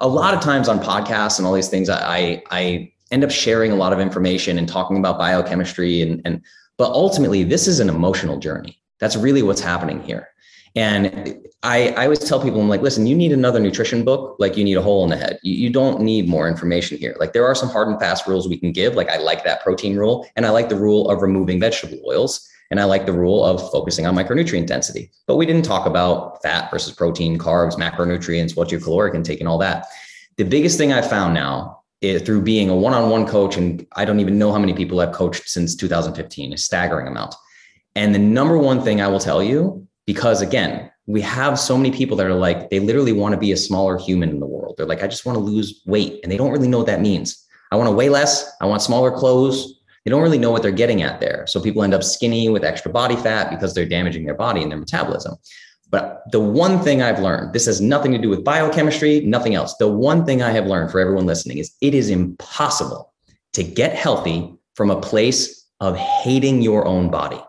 a lot of times on podcasts and all these things, I I end up sharing a lot of information and talking about biochemistry and and but ultimately this is an emotional journey. That's really what's happening here. And I, I always tell people, I'm like, listen, you need another nutrition book, like you need a hole in the head. You, you don't need more information here. Like there are some hard and fast rules we can give. Like I like that protein rule, and I like the rule of removing vegetable oils, and I like the rule of focusing on micronutrient density. But we didn't talk about fat versus protein, carbs, macronutrients, what's your caloric intake, and all that. The biggest thing I found now is through being a one-on-one coach, and I don't even know how many people I've coached since 2015, a staggering amount. And the number one thing I will tell you, because again, we have so many people that are like, they literally want to be a smaller human in the world. They're like, I just want to lose weight. And they don't really know what that means. I want to weigh less. I want smaller clothes. They don't really know what they're getting at there. So people end up skinny with extra body fat because they're damaging their body and their metabolism. But the one thing I've learned, this has nothing to do with biochemistry, nothing else. The one thing I have learned for everyone listening is it is impossible to get healthy from a place of hating your own body.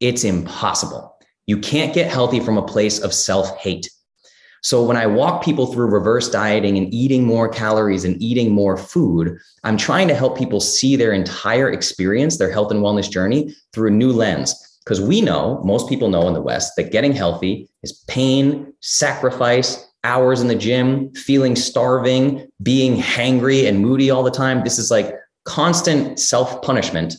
It's impossible. You can't get healthy from a place of self hate. So when I walk people through reverse dieting and eating more calories and eating more food, I'm trying to help people see their entire experience, their health and wellness journey through a new lens. Because we know, most people know in the West, that getting healthy is pain, sacrifice, hours in the gym, feeling starving, being hangry and moody all the time. This is like constant self punishment.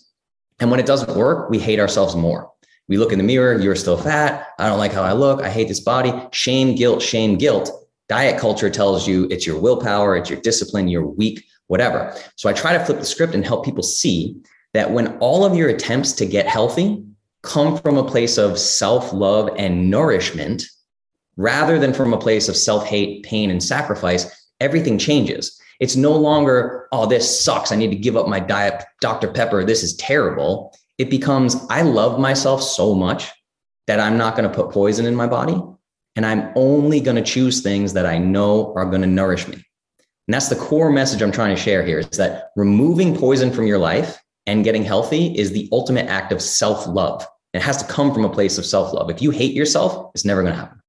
And when it doesn't work, we hate ourselves more. We look in the mirror, you're still fat. I don't like how I look. I hate this body. Shame, guilt, shame, guilt. Diet culture tells you it's your willpower, it's your discipline, you're weak, whatever. So I try to flip the script and help people see that when all of your attempts to get healthy come from a place of self love and nourishment, rather than from a place of self hate, pain, and sacrifice, everything changes. It's no longer, oh, this sucks. I need to give up my diet, Dr. Pepper. This is terrible it becomes I love myself so much that I'm not going to put poison in my body. And I'm only going to choose things that I know are going to nourish me. And that's the core message I'm trying to share here is that removing poison from your life and getting healthy is the ultimate act of self love. It has to come from a place of self love. If you hate yourself, it's never going to happen.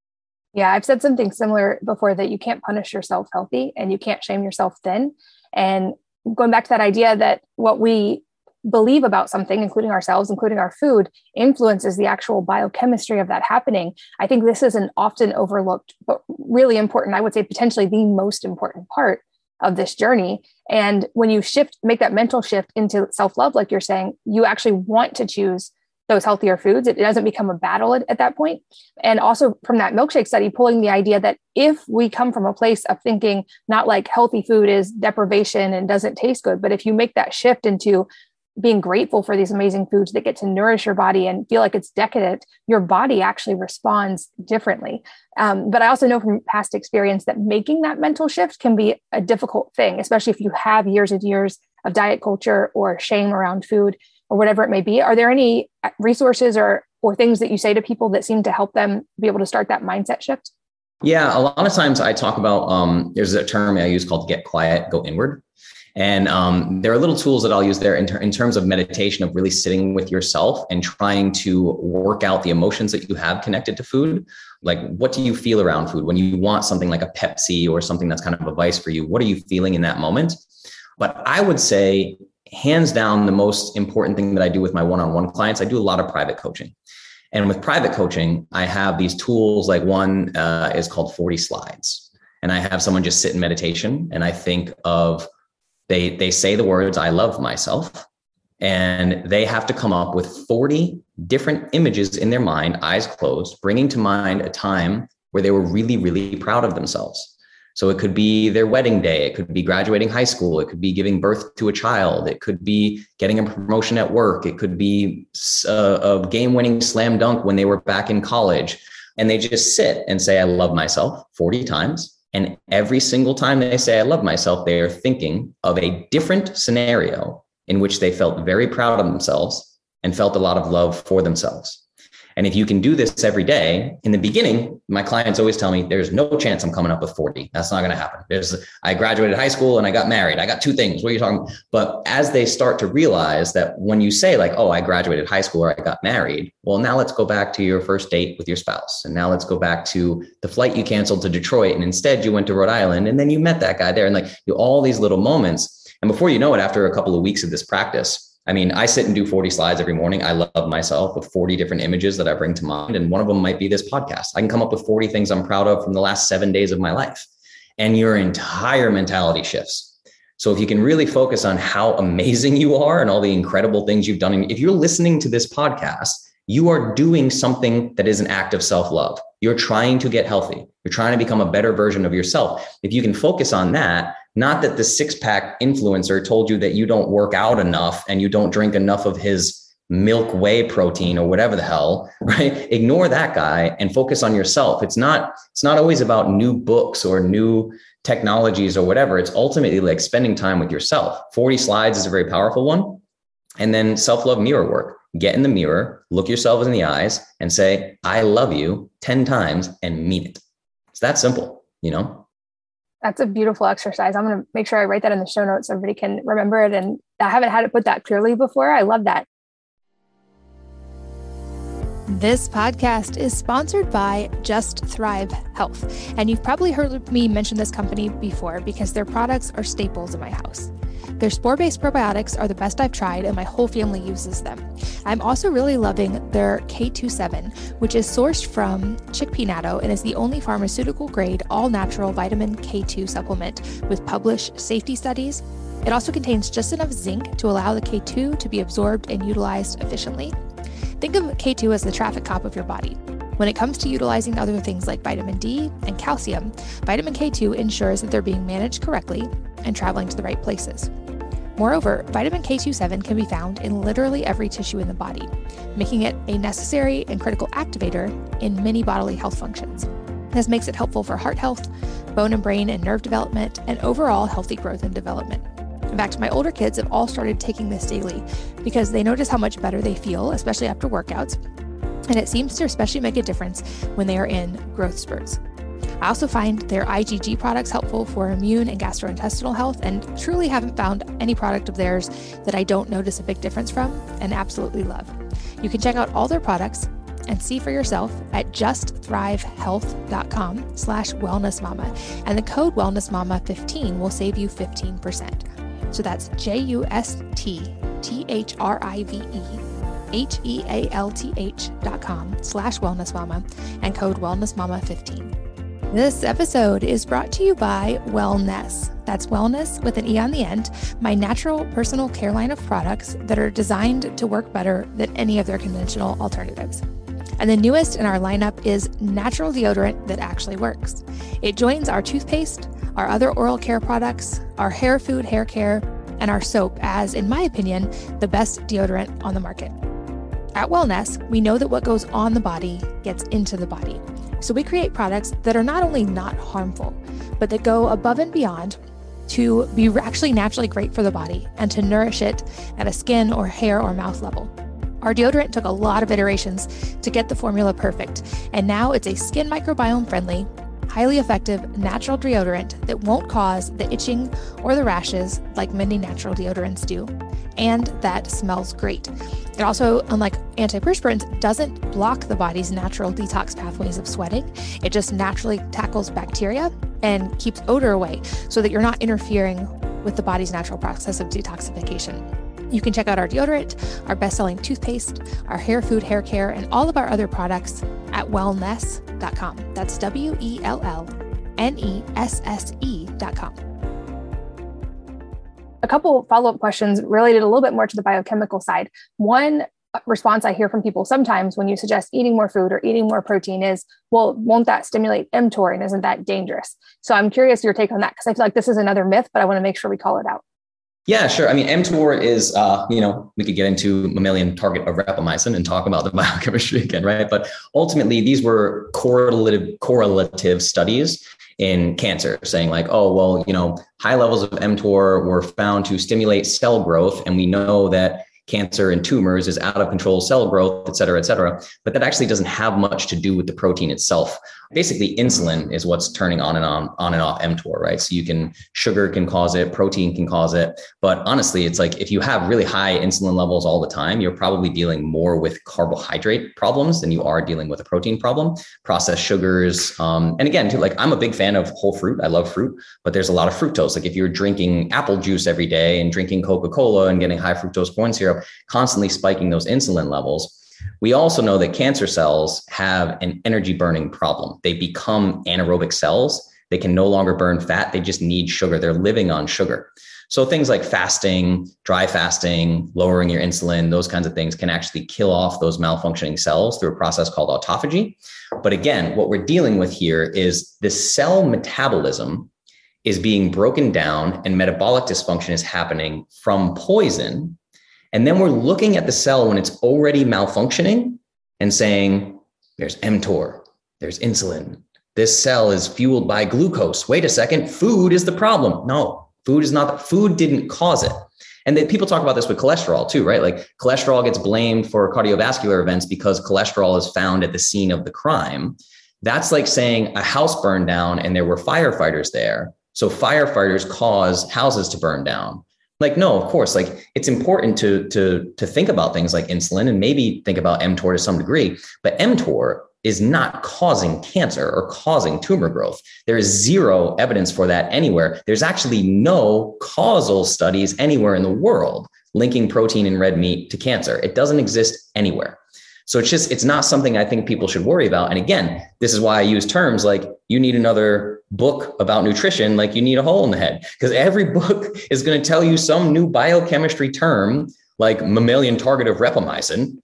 Yeah, I've said something similar before that you can't punish yourself healthy and you can't shame yourself thin. And going back to that idea that what we believe about something, including ourselves, including our food, influences the actual biochemistry of that happening. I think this is an often overlooked, but really important, I would say potentially the most important part of this journey. And when you shift, make that mental shift into self love, like you're saying, you actually want to choose those healthier foods. It, doesn't become a battle at, at that point. And also from that milkshake study, pulling the idea that if we come from a place of thinking not like healthy food is deprivation and doesn't taste good, but if you make that shift into being grateful for these amazing foods that get to nourish your body and feel like it's decadent, your body actually responds differently. Um, but I also know from past experience that making that mental shift can be a difficult thing, especially if you have years and years of diet culture or shame around food or whatever it may be. Are there any uh, resources or or things that you say to people that seem to help them be able to start that mindset shift? Yeah, a lot of times I talk about um, there's a term I use called get quiet, go inward. And um, there are little tools that I'll use there in, ter- in terms of meditation, of really sitting with yourself and trying to work out the emotions that you have connected to food. Like, what do you feel around food when you want something like a Pepsi or something that's kind of a vice for you? What are you feeling in that moment? But I would say, hands down, the most important thing that I do with my one on one clients, I do a lot of private coaching. And with private coaching, I have these tools like one uh, is called 40 slides. And I have someone just sit in meditation and I think of they they say the words i love myself and they have to come up with 40 different images in their mind eyes closed bringing to mind a time where they were really really proud of themselves. So it could be their wedding day it could be graduating high school it could be giving birth to a child it could be getting a promotion at work it could be uh, a, a game winning slam dunk when they were back in college and they just sit and say i love myself 40 times and every single time they say, I love myself, they are thinking of a different scenario in which they felt very proud of themselves and felt a lot of love for themselves. And if you can do this every day, in the beginning, my clients always tell me there's no chance I'm coming up with 40. That's not going to happen. There's I graduated high school and I got married. I got two things. What are you talking about? But as they start to realize that when you say like, oh, I graduated high school or I got married, well, now let's go back to your first date with your spouse. And now let's go back to the flight you canceled to Detroit and instead you went to Rhode Island and then you met that guy there and like you all these little moments. And before you know it, after a couple of weeks of this practice, I mean, I sit and do 40 slides every morning. I love myself with 40 different images that I bring to mind. And one of them might be this podcast. I can come up with 40 things I'm proud of from the last seven days of my life. And your entire mentality shifts. So if you can really focus on how amazing you are and all the incredible things you've done, and if you're listening to this podcast, you are doing something that is an act of self love. You're trying to get healthy. You're trying to become a better version of yourself. If you can focus on that, not that the six pack influencer told you that you don't work out enough and you don't drink enough of his milk whey protein or whatever the hell, <laughs> right? Ignore that guy and focus on yourself. It's not it's not always about new books or new technologies or whatever. It's ultimately like spending time with yourself. 40 slides is a very powerful one. And then self-love mirror work get in the mirror, look yourself in the eyes, and say, I love you 10 times and mean it. It's that simple, you know? That's a beautiful exercise. I'm going to make sure I write that in the show notes so everybody can remember it. And I haven't had it put that clearly before. I love that. This podcast is sponsored by Just Thrive Health. And you've probably heard me mention this company before because their products are staples in my house. Their spore based probiotics are the best I've tried, and my whole family uses them. I'm also really loving their K27, which is sourced from chickpea natto and is the only pharmaceutical grade, all natural vitamin K2 supplement with published safety studies. It also contains just enough zinc to allow the K2 to be absorbed and utilized efficiently. Think of K2 as the traffic cop of your body. When it comes to utilizing other things like vitamin D and calcium, vitamin K2 ensures that they're being managed correctly and traveling to the right places. Moreover, vitamin K27 can be found in literally every tissue in the body, making it a necessary and critical activator in many bodily health functions. This makes it helpful for heart health, bone and brain and nerve development, and overall healthy growth and development. In fact, my older kids have all started taking this daily because they notice how much better they feel, especially after workouts, and it seems to especially make a difference when they are in growth spurts. I also find their IgG products helpful for immune and gastrointestinal health, and truly haven't found any product of theirs that I don't notice a big difference from and absolutely love. You can check out all their products and see for yourself at justthrivehealth.com slash wellnessmama. And the code wellnessmama15 will save you 15%. So that's J-U-S-T-T-H-R-I-V-E H-E-A-L-T-H dot com slash wellnessmama and code wellnessmama15. This episode is brought to you by Wellnesse. That's wellness with an E on the end, my natural personal care line of products that are designed to work better than any of their conventional alternatives. And the newest in our lineup is natural deodorant that actually works. It joins our toothpaste, our other oral care products, our hair food hair care, and our soap as, in my opinion, the best deodorant on the market. At Wellnesse, we know that what goes on the body gets into the body. So we create products that are not only not harmful, but that go above and beyond to be actually naturally great for the body and to nourish it at a skin or hair or mouth level. Our deodorant took a lot of iterations to get the formula perfect, and now it's a skin microbiome friendly, highly effective natural deodorant that won't cause the itching or the rashes like many natural deodorants do, and that smells great. It also, unlike antiperspirants, doesn't block the body's natural detox pathways of sweating. It just naturally tackles bacteria and keeps odor away so that you're not interfering with the body's natural process of detoxification. You can check out our deodorant, our best selling toothpaste, our hair food hair care, and all of our other products at wellnesse.com. That's W E L L N E S S E.com a couple follow-up questions related a little bit more to the biochemical side. One response I hear from people sometimes when you suggest eating more food or eating more protein is, well, won't that stimulate mTOR and isn't that dangerous? So I'm curious your take on that because I feel like this is another myth, but I want to make sure we call it out. Yeah, sure. I mean, mTOR is, uh, you know, we could get into mammalian target of rapamycin and talk about the <laughs> biochemistry again, right? But ultimately, these were correlative correlative studies in cancer, saying like, oh, well, you know, high levels of mTOR were found to stimulate cell growth, and we know that cancer and tumors is out of control cell growth, et cetera, et cetera. But that actually doesn't have much to do with the protein itself. Basically insulin is what's turning on and on on and off mTOR, right? So you can sugar can cause it, protein can cause it, but honestly, it's like if you have really high insulin levels all the time, you're probably dealing more with carbohydrate problems than you are dealing with a protein problem. Processed sugars, um, and again, too, like I'm a big fan of whole fruit. I love fruit, but there's a lot of fructose. Like if you're drinking apple juice every day and drinking Coca Cola and getting high fructose corn syrup, constantly spiking those insulin levels we also know that cancer cells have an energy burning problem. They become anaerobic cells. They can no longer burn fat. They just need sugar. They're living on sugar. So things like fasting, dry fasting, lowering your insulin, those kinds of things can actually kill off those malfunctioning cells through a process called autophagy. But again, what we're dealing with here is the cell metabolism is being broken down and metabolic dysfunction is happening from poison and then we're looking at the cell when it's already malfunctioning and saying, there's mTOR, there's insulin. This cell is fueled by glucose. Wait a second, food is the problem. No, food is not, food didn't cause it. And then people talk about this with cholesterol too, right? Like cholesterol gets blamed for cardiovascular events because cholesterol is found at the scene of the crime. That's like saying a house burned down and there were firefighters there. So firefighters cause houses to burn down like no of course like it's important to to to think about things like insulin and maybe think about mtor to some degree but mtor is not causing cancer or causing tumor growth. There is zero evidence for that anywhere. There's actually no causal studies anywhere in the world linking protein in red meat to cancer. It doesn't exist anywhere so it's just, it's not something I think people should worry about. And again, this is why I use terms like you need another book about nutrition, like you need a hole in the head, because every <laughs> book is going to tell you some new biochemistry term like mammalian target of rapamycin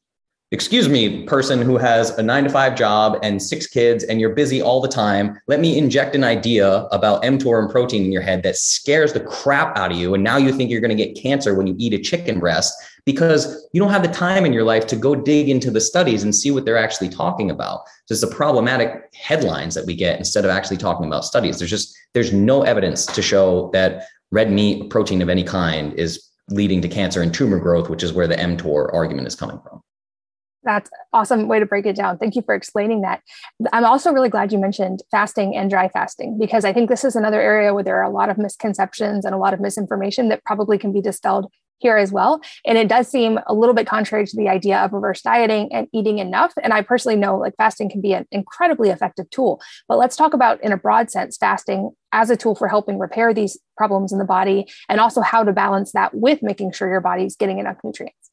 excuse me, person who has a nine to five job and six kids and you're busy all the time, let me inject an idea about mTOR and protein in your head that scares the crap out of you. And now you think you're going to get cancer when you eat a chicken breast because you don't have the time in your life to go dig into the studies and see what they're actually talking about. Just the problematic headlines that we get instead of actually talking about studies. There's just, there's no evidence to show that red meat, protein of any kind is leading to cancer and tumor growth, which is where the mTOR argument is coming from. That's awesome way to break it down. Thank you for explaining that. I'm also really glad you mentioned fasting and dry fasting because I think this is another area where there are a lot of misconceptions and a lot of misinformation that probably can be dispelled here as well. And it does seem a little bit contrary to the idea of reverse dieting and eating enough. And I personally know like fasting can be an incredibly effective tool. But let's talk about, in a broad sense, fasting as a tool for helping repair these problems in the body and also how to balance that with making sure your body's getting enough nutrients.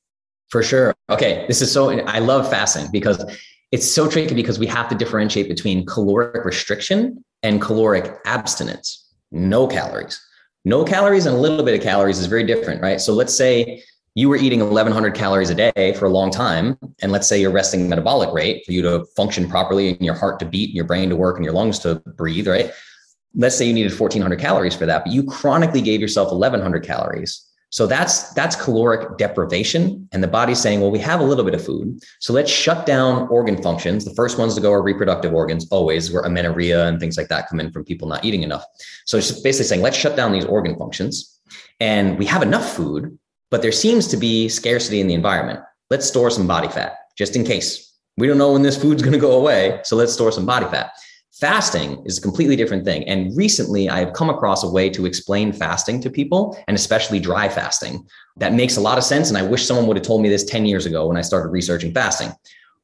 For sure. Okay. This is so, I love fasting because it's so tricky because we have to differentiate between caloric restriction and caloric abstinence. No calories. No calories and a little bit of calories is very different, right? So let's say you were eating 1100 calories a day for a long time. And let's say your resting metabolic rate for you to function properly and your heart to beat and your brain to work and your lungs to breathe, right? Let's say you needed 1400 calories for that, but you chronically gave yourself 1100 calories so that's that's caloric deprivation, and the body's saying, well, we have a little bit of food, so let's shut down organ functions. The first ones to go are reproductive organs, always, where amenorrhea and things like that come in from people not eating enough. So it's basically saying, let's shut down these organ functions, and we have enough food, but there seems to be scarcity in the environment. Let's store some body fat just in case. We don't know when this food's going to go away, so let's store some body fat. Fasting is a completely different thing. And recently, I have come across a way to explain fasting to people, and especially dry fasting. That makes a lot of sense. And I wish someone would have told me this 10 years ago when I started researching fasting.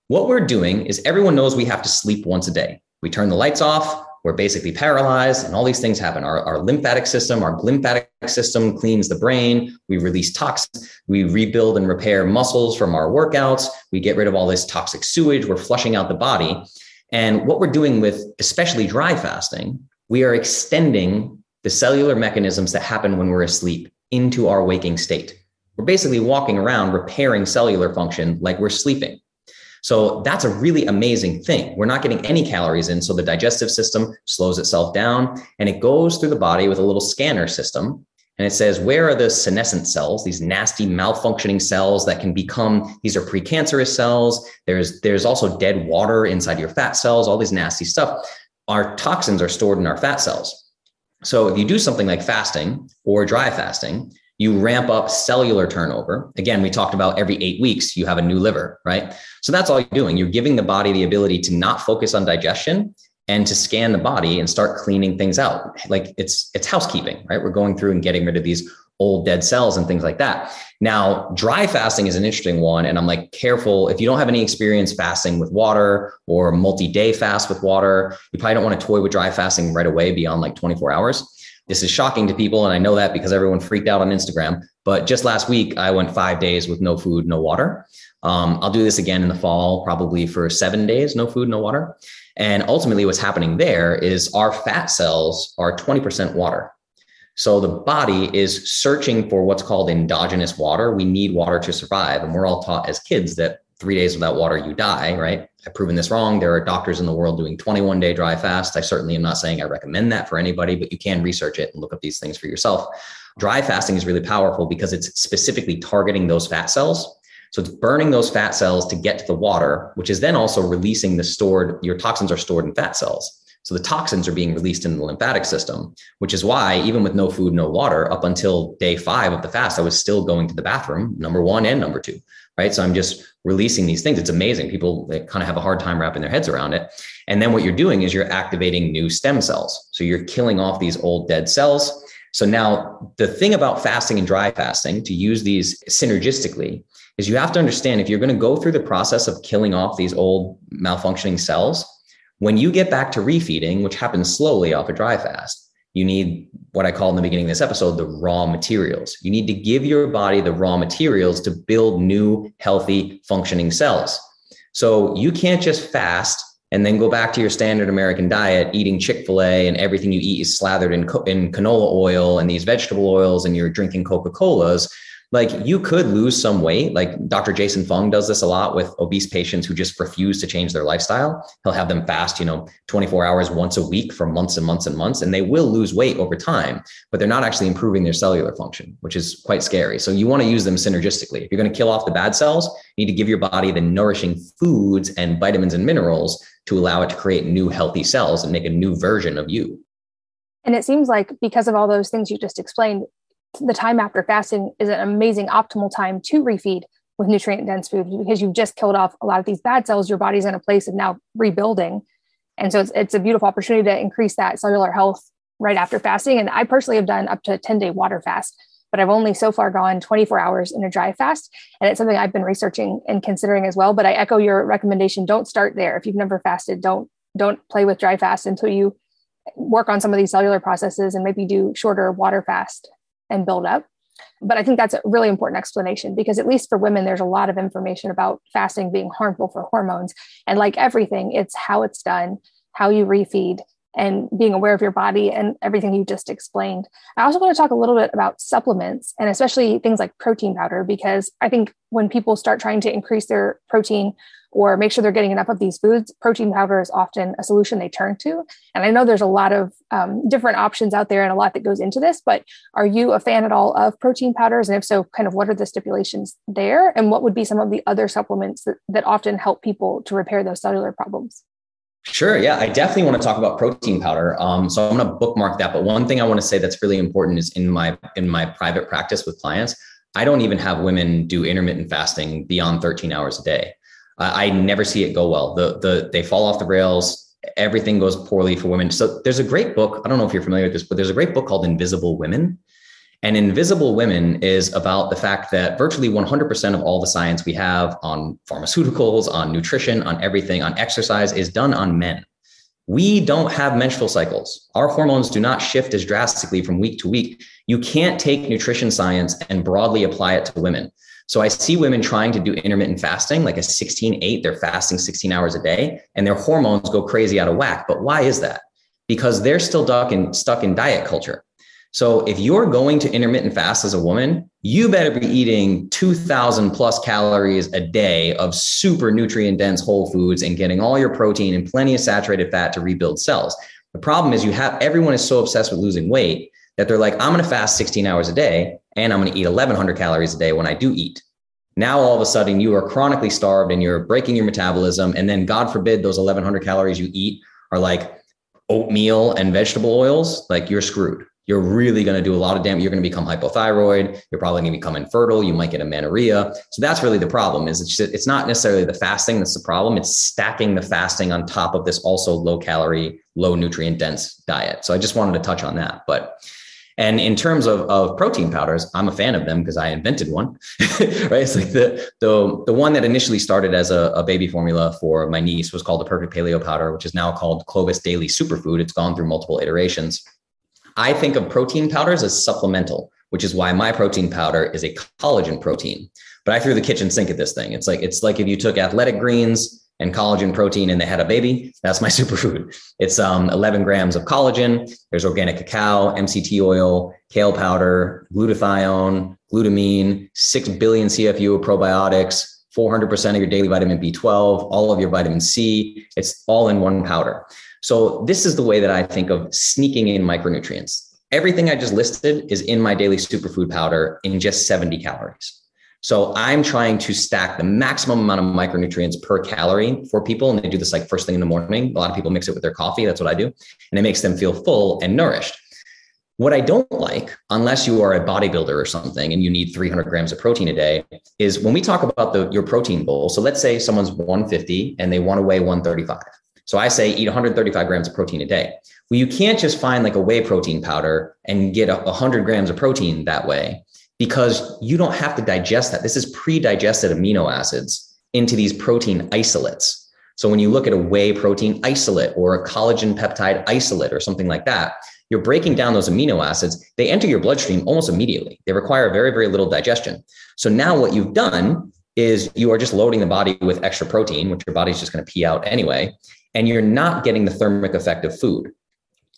What we're doing is everyone knows we have to sleep once a day. We turn the lights off, we're basically paralyzed, and all these things happen. Our, our lymphatic system, our lymphatic system cleans the brain. We release toxins. We rebuild and repair muscles from our workouts. We get rid of all this toxic sewage. We're flushing out the body. And what we're doing with especially dry fasting, we are extending the cellular mechanisms that happen when we're asleep into our waking state. We're basically walking around repairing cellular function like we're sleeping. So that's a really amazing thing. We're not getting any calories in. So the digestive system slows itself down and it goes through the body with a little scanner system and it says, where are the senescent cells, these nasty malfunctioning cells that can become, these are precancerous cells. There's, there's also dead water inside your fat cells, all these nasty stuff. Our toxins are stored in our fat cells. So if you do something like fasting or dry fasting, you ramp up cellular turnover. Again, we talked about every eight weeks, you have a new liver, right? So that's all you're doing. You're giving the body the ability to not focus on digestion and to scan the body and start cleaning things out. Like it's it's housekeeping, right? We're going through and getting rid of these old dead cells and things like that. Now, dry fasting is an interesting one. And I'm like, careful if you don't have any experience fasting with water or multi day fast with water, you probably don't want to toy with dry fasting right away beyond like 24 hours. This is shocking to people. And I know that because everyone freaked out on Instagram. But just last week, I went five days with no food, no water. Um, I'll do this again in the fall, probably for seven days, no food, no water. And ultimately, what's happening there is our fat cells are 20% water. So the body is searching for what's called endogenous water. We need water to survive. And we're all taught as kids that three days without water, you die, right? I've proven this wrong. There are doctors in the world doing 21 day dry fast. I certainly am not saying I recommend that for anybody, but you can research it and look up these things for yourself. Dry fasting is really powerful because it's specifically targeting those fat cells so it's burning those fat cells to get to the water, which is then also releasing the stored, your toxins are stored in fat cells. So the toxins are being released in the lymphatic system, which is why even with no food, no water, up until day five of the fast, I was still going to the bathroom, number one and number two, right? So I'm just releasing these things. It's amazing. People kind of have a hard time wrapping their heads around it. And then what you're doing is you're activating new stem cells. So you're killing off these old dead cells. So now the thing about fasting and dry fasting to use these synergistically is you have to understand if you're going to go through the process of killing off these old malfunctioning cells, when you get back to refeeding, which happens slowly off a dry fast, you need what I call in the beginning of this episode the raw materials. You need to give your body the raw materials to build new, healthy, functioning cells. So you can't just fast and then go back to your standard American diet, eating Chick fil A and everything you eat is slathered in, in canola oil and these vegetable oils, and you're drinking Coca Colas like you could lose some weight. Like Dr. Jason Fung does this a lot with obese patients who just refuse to change their lifestyle. He'll have them fast, you know, 24 hours once a week for months and months and months, and they will lose weight over time, but they're not actually improving their cellular function, which is quite scary. So you want to use them synergistically. If you're going to kill off the bad cells, you need to give your body the nourishing foods and vitamins and minerals to allow it to create new healthy cells and make a new version of you. And it seems like because of all those things you just explained, the time after fasting is an amazing optimal time to refeed with nutrient dense foods because you've just killed off a lot of these bad cells. Your body's in a place of now rebuilding. And so it's, it's a beautiful opportunity to increase that cellular health right after fasting. And I personally have done up to a 10 day water fast, but I've only so far gone 24 hours in a dry fast. And it's something I've been researching and considering as well. But I echo your recommendation. Don't start there. If you've never fasted, don't, don't play with dry fast until you work on some of these cellular processes and maybe do shorter water fast and build up. But I think that's a really important explanation because, at least for women, there's a lot of information about fasting being harmful for hormones. And like everything, it's how it's done, how you refeed, and being aware of your body and everything you just explained. I also want to talk a little bit about supplements and especially things like protein powder, because I think when people start trying to increase their protein or make sure they're getting enough of these foods, protein powder is often a solution they turn to. And I know there's a lot of um, different options out there and a lot that goes into this, but are you a fan at all of protein powders? And if so, kind of what are the stipulations there? And what would be some of the other supplements that, that often help people to repair those cellular problems? Sure. Yeah, I definitely want to talk about protein powder. Um, so I'm going to bookmark that. But one thing I want to say that's really important is in my in my private practice with clients, I don't even have women do intermittent fasting beyond 13 hours a day. I never see it go well. The the they fall off the rails. Everything goes poorly for women. So there's a great book. I don't know if you're familiar with this, but there's a great book called Invisible Women. And Invisible Women is about the fact that virtually 100% of all the science we have on pharmaceuticals, on nutrition, on everything, on exercise is done on men. We don't have menstrual cycles. Our hormones do not shift as drastically from week to week. You can't take nutrition science and broadly apply it to women. So I see women trying to do intermittent fasting, like a 16 8, they're fasting 16 hours a day, and their hormones go crazy out of whack. But why is that? Because they're still stuck in, stuck in diet culture. So if you're going to intermittent fast as a woman, you better be eating 2000 plus calories a day of super nutrient dense whole foods and getting all your protein and plenty of saturated fat to rebuild cells. The problem is you have everyone is so obsessed with losing weight that they're like, I'm going to fast 16 hours a day and I'm going to eat 1100 calories a day when I do eat. Now, all of a sudden, you are chronically starved and you're breaking your metabolism. And then, God forbid, those 1100 calories you eat are like oatmeal and vegetable oils, like you're screwed. you're really going to do a lot of damage. You're going to become hypothyroid. You're probably going to become infertile. You might get amenorrhea. So that's really the problem. Is it's just, it's not necessarily the fasting that's the problem. It's stacking the fasting on top of this also low calorie, low nutrient dense diet. So I just wanted to touch on that. But and in terms of, of protein powders, I'm a fan of them because I invented one. <laughs> right? It's like the the the one that initially started as a, a, baby formula for my niece was called the Perfect Paleo Powder, which is now called Clovis Daily Superfood. It's gone through multiple iterations. I think of protein powders as supplemental, which is why my protein powder is a collagen protein. But I threw the kitchen sink at this thing. It's like it's like if you took athletic greens and collagen protein and they had a baby, that's my <laughs> superfood. It's um, 11 grams of collagen. There's organic cacao, MCT oil, kale powder, glutathione, glutamine, 6 billion CFU of probiotics, 400% of your daily vitamin B12, all of your vitamin C. It's all in one powder. So this is the way that I think of sneaking in micronutrients. Everything I just listed is in my daily superfood powder in just 70 calories. So I'm trying to stack the maximum amount of micronutrients per calorie for people. And they do this like first thing in the morning. A lot of people mix it with their coffee. That's what I do. And it makes them feel full and nourished. What I don't like, unless you are a bodybuilder or something and you need 300 grams of protein a day, is when we talk about the, your protein goal. So let's say someone's 150 and they want to weigh 135. So I say eat 135 grams of protein a day. Well, you can't just find like a whey protein powder and get 100 grams of protein that way because you don't have to digest that. This is pre digested amino acids into these protein isolates. So when you look at a whey protein isolate or a collagen peptide isolate or something like that, you're breaking down those amino acids. They enter your bloodstream almost immediately. They require very, very little digestion. So now what you've done is you are just loading the body with extra protein, which your body's just going to pee out anyway, and you're not getting the thermic effect of food.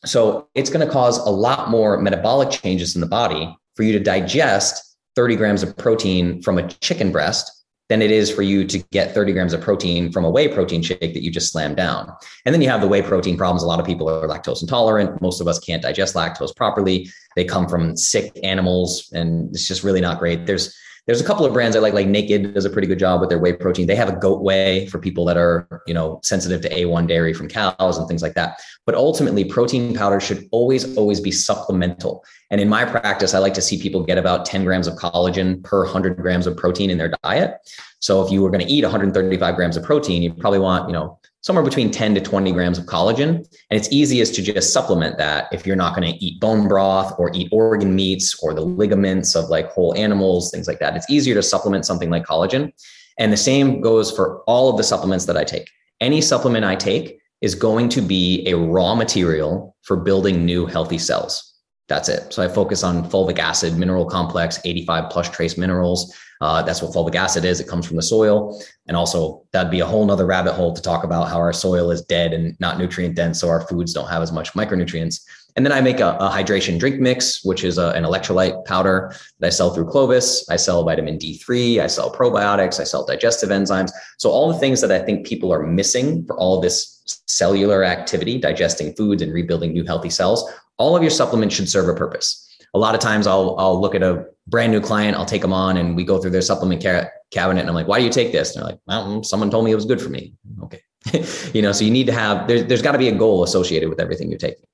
So it's going to cause a lot more metabolic changes in the body for you to digest 30 grams of protein from a chicken breast than it is for you to get 30 grams of protein from a whey protein shake that you just slammed down. And then you have the whey protein problems. A lot of people are lactose intolerant. Most of us can't digest lactose properly. They come from sick animals, and it's just really not great. There's there's a couple of brands I like, like Naked does a pretty good job with their whey protein. They have a goat whey for people that are, you know, sensitive to A1 dairy from cows and things like that. But ultimately, protein powder should always, always be supplemental. And in my practice, I like to see people get about 10 grams of collagen per 100 grams of protein in their diet. So if you were going to eat 135 grams of protein, you probably want, you know, somewhere between 10 to 20 grams of collagen. And it's easiest to just supplement that if you're not going to eat bone broth or eat organ meats or the ligaments of like whole animals, things like that. It's easier to supplement something like collagen. And the same goes for all of the supplements that I take. Any supplement I take is going to be a raw material for building new healthy cells. That's it. So I focus on fulvic acid, mineral complex, 85 plus trace minerals. Uh, that's what fulvic acid is. It comes from the soil. And also, that'd be a whole nother rabbit hole to talk about how our soil is dead and not nutrient dense. So our foods don't have as much micronutrients. And then I make a, a hydration drink mix, which is a, an electrolyte powder that I sell through Clovis. I sell vitamin D3, I sell probiotics, I sell digestive enzymes. So, all the things that I think people are missing for all this cellular activity, digesting foods and rebuilding new healthy cells, all of your supplements should serve a purpose. A lot of times I'll, I'll look at a brand new client, I'll take them on and we go through their supplement ca- cabinet and I'm like, why do you take this? And they're like, well, mm, someone told me it was good for me. Okay. <laughs> you know, so you need to have, there, there's got to be a goal associated with everything you're taking.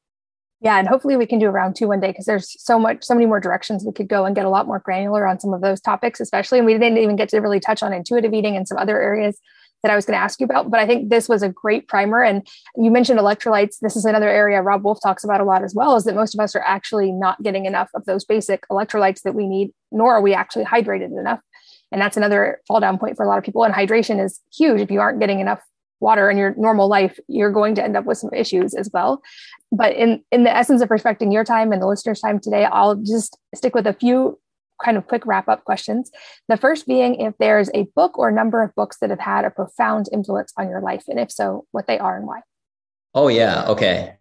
Yeah, and hopefully we can do a round two one day because there's so much, so many more directions we could go and get a lot more granular on some of those topics, especially. And we didn't even get to really touch on intuitive eating and some other areas that I was going to ask you about. But I think this was a great primer. And you mentioned electrolytes. This is another area Robb Wolf talks about a lot as well, is that most of us are actually not getting enough of those basic electrolytes that we need, nor are we actually hydrated enough. And that's another fall down point for a lot of people. And hydration is huge. If you aren't getting enough water in your normal life, you're going to end up with some issues as well. But in in the essence of respecting your time and the listeners' time today, I'll just stick with a few kind of quick wrap up questions. The first being if there's a book or number of books that have had a profound influence on your life, and if so, what they are and why. Oh, yeah. Okay.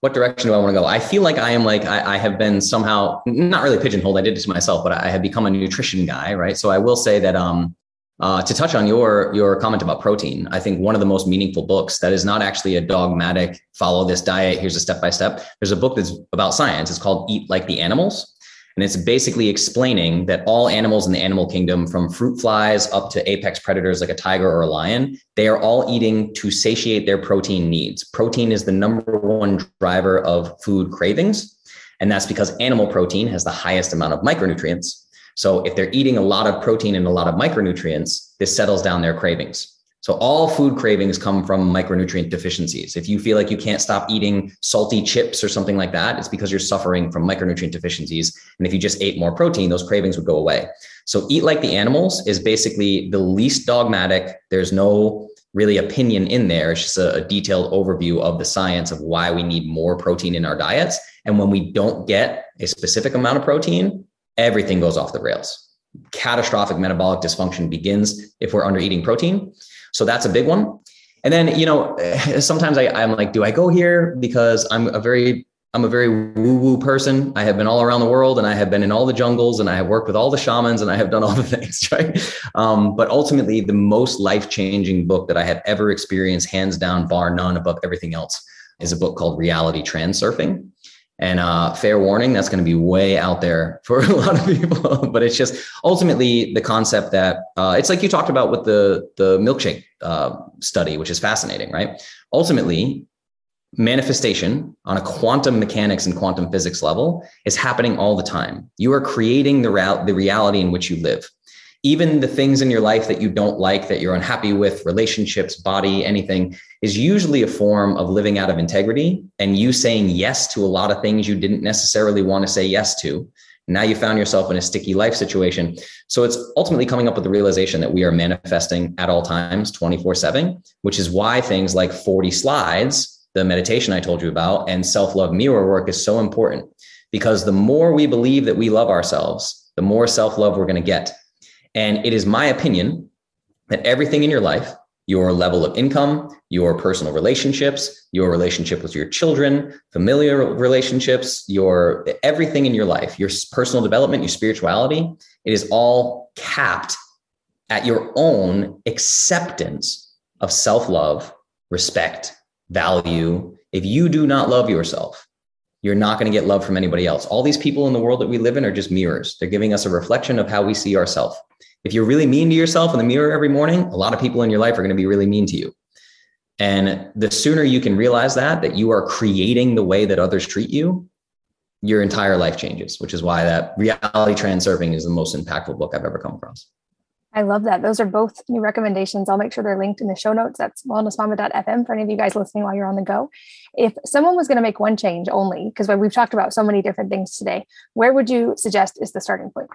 What direction do I want to go? I feel like I am like, I, I have been somehow not really pigeonholed. I did it to myself, but I have become a nutrition guy, right? So I will say that, um, uh, to touch on your your comment about protein, I think one of the most meaningful books that is not actually a dogmatic follow this diet. Here's a step by step. There's a book that's about science. It's called Eat Like the Animals, And it's basically explaining that all animals in the animal kingdom, from fruit flies up to apex predators like a tiger or a lion, they are all eating to satiate their protein needs. Protein is the number one driver of food cravings. And that's because animal protein has the highest amount of micronutrients. So if they're eating a lot of protein and a lot of micronutrients, this settles down their cravings. So all food cravings come from micronutrient deficiencies. If you feel like you can't stop eating salty chips or something like that, it's because you're suffering from micronutrient deficiencies. And if you just ate more protein, those cravings would go away. So eat like the animals is basically the least dogmatic. There's no really opinion in there. It's just a, a detailed overview of the science of why we need more protein in our diets. And when we don't get a specific amount of protein, everything goes off the rails. Catastrophic metabolic dysfunction begins if we're under eating protein. So that's a big one. And then, you know, <laughs> sometimes I, I'm like, do I go here because I'm a very I'm a very woo woo person. I have been all around the world and I have been in all the jungles and I have worked with all the shamans and I have done all the <laughs> things, right? Um, but ultimately, the most life changing book that I have ever experienced, hands down, bar none, above everything else, is a book called Reality Transurfing. And uh, fair warning, that's going to be way out there <laughs> for a lot of people. but it's just ultimately the concept that uh, it's like you talked about with the the milkshake uh, study, which is fascinating, right? Ultimately, manifestation on a quantum mechanics and quantum physics level is happening all the time. You are creating the, real, the reality in which you live even the things in your life that you don't like, that you're unhappy with, relationships, body, anything, is usually a form of living out of integrity and you saying yes to a lot of things you didn't necessarily want to say yes to. Now you found yourself in a sticky life situation. So it's ultimately coming up with the realization that we are manifesting at all times 24 7, which is why things like 40 slides, the meditation I told you about, and self love mirror work is so important. Because the more we believe that we love ourselves, the more self love we're going to get and it is my opinion that everything in your life, your level of income, your personal relationships, your relationship with your children, familiar relationships, your everything in your life, your personal development, your spirituality, it is all capped at your own acceptance of self love, respect, value. If you do not love yourself, you're not going to get love from anybody else. All these people in the world that we live in are just mirrors. They're giving us a reflection of how we see ourselves. If you're really mean to yourself in the mirror every morning, a lot of people in your life are going to be really mean to you. And the sooner you can realize that, that you are creating the way that others treat you, your entire life changes, which is why that reality transurfing is the most impactful book I've ever come across. I love that. Those are both new recommendations. I'll make sure they're linked in the show notes. That's wellnessmama.fm for any of you guys listening while you're on the go. If someone was going to make one change only, because we've talked about so many different things today, where would you suggest is the starting point?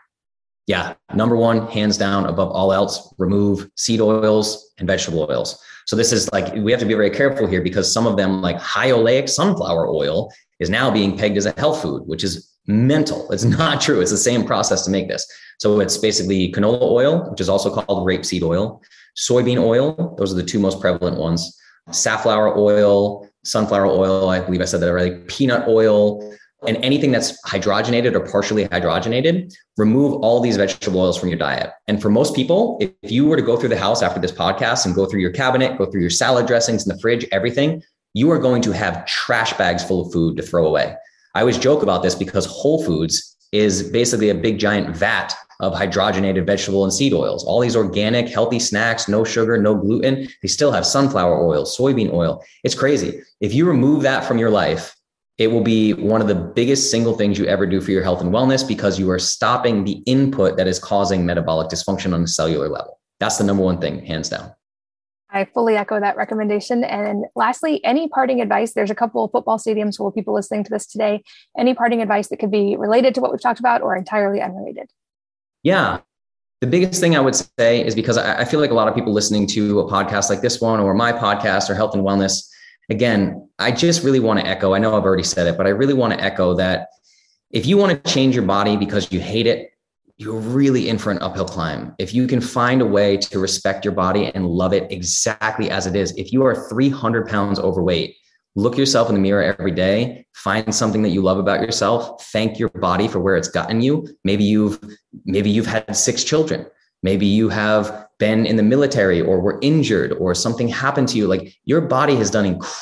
Yeah, number one, hands down, above all else, remove seed oils and vegetable oils. So this is like we have to be very careful here because some of them, like high oleic sunflower oil, is now being pegged as a health food, which is mental. It's <laughs> not true. It's the same process to make this. So it's basically canola oil, which is also called rapeseed oil, soybean oil. Those are the two most prevalent ones. Safflower oil, sunflower oil. I believe I said that already. Peanut oil, and anything that's hydrogenated or partially hydrogenated, remove all these vegetable oils from your diet. And for most people, if you were to go through the house after this podcast and go through your cabinet, go through your salad dressings in the fridge, everything, you are going to have trash bags full of food to throw away. I always joke about this because Whole Foods is basically a big giant vat of hydrogenated vegetable and seed oils. All these organic, healthy snacks, no sugar, no gluten, they still have sunflower oil, soybean oil. It's crazy. If you remove that from your life, it will be one of the biggest single things you ever do for your health and wellness because you are stopping the input that is causing metabolic dysfunction on a cellular level. That's the number one thing, hands down. I fully echo that recommendation. And lastly, any parting advice? There's a couple of football stadiums of people listening to this today. Any parting advice that could be related to what we've talked about or entirely unrelated? Yeah. The biggest thing I would say is because I feel like a lot of people listening to a podcast like this one or my podcast or health and wellness, again, I just really want to echo. I know I've already said it, but I really want to echo that if you want to change your body because you hate it, you're really in for an uphill climb. If you can find a way to respect your body and love it exactly as it is, if you are 300 pounds overweight, look yourself in the mirror every day, find something that you love about yourself, thank your body for where it's gotten you. Maybe you've maybe you've had six children. Maybe you have been in the military or were injured or something happened to you. Like your body has done inc-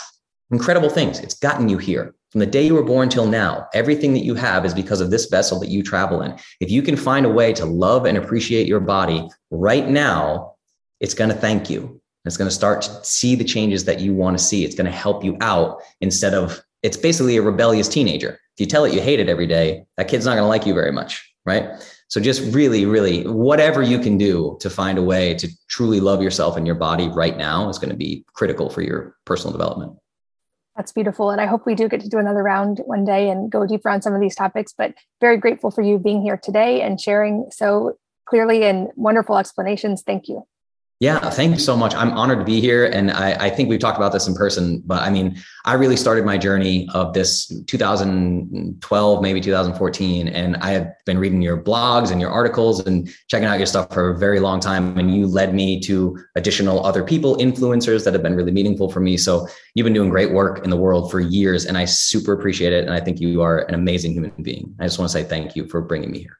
incredible things. It's gotten you here. from the day you were born till now, everything that you have is because of this vessel that you travel in. If you can find a way to love and appreciate your body right now, it's going to thank you. It's going to start to see the changes that you want to see. It's going to help you out instead of, it's basically a rebellious teenager. If you tell it you hate it every day, that kid's not going to like you very much, right? So just really, really, whatever you can do to find a way to truly love yourself and your body right now is going to be critical for your personal development. That's beautiful. And I hope we do get to do another round one day and go deeper on some of these topics. But very grateful for you being here today and sharing so clearly and wonderful explanations. Thank you. Yeah, thank you so much. I'm honored to be here. And I, I, think we've talked about this in person, but I mean, I really started my journey of this 2012, maybe 2014. And I have been reading your blogs and your articles and checking out your stuff for a very long time. And you led me to additional other people, influencers that have been really meaningful for me. So you've been doing great work in the world for years. And I super appreciate it. And I think you are an amazing human being. I just want to say thank you for bringing me here.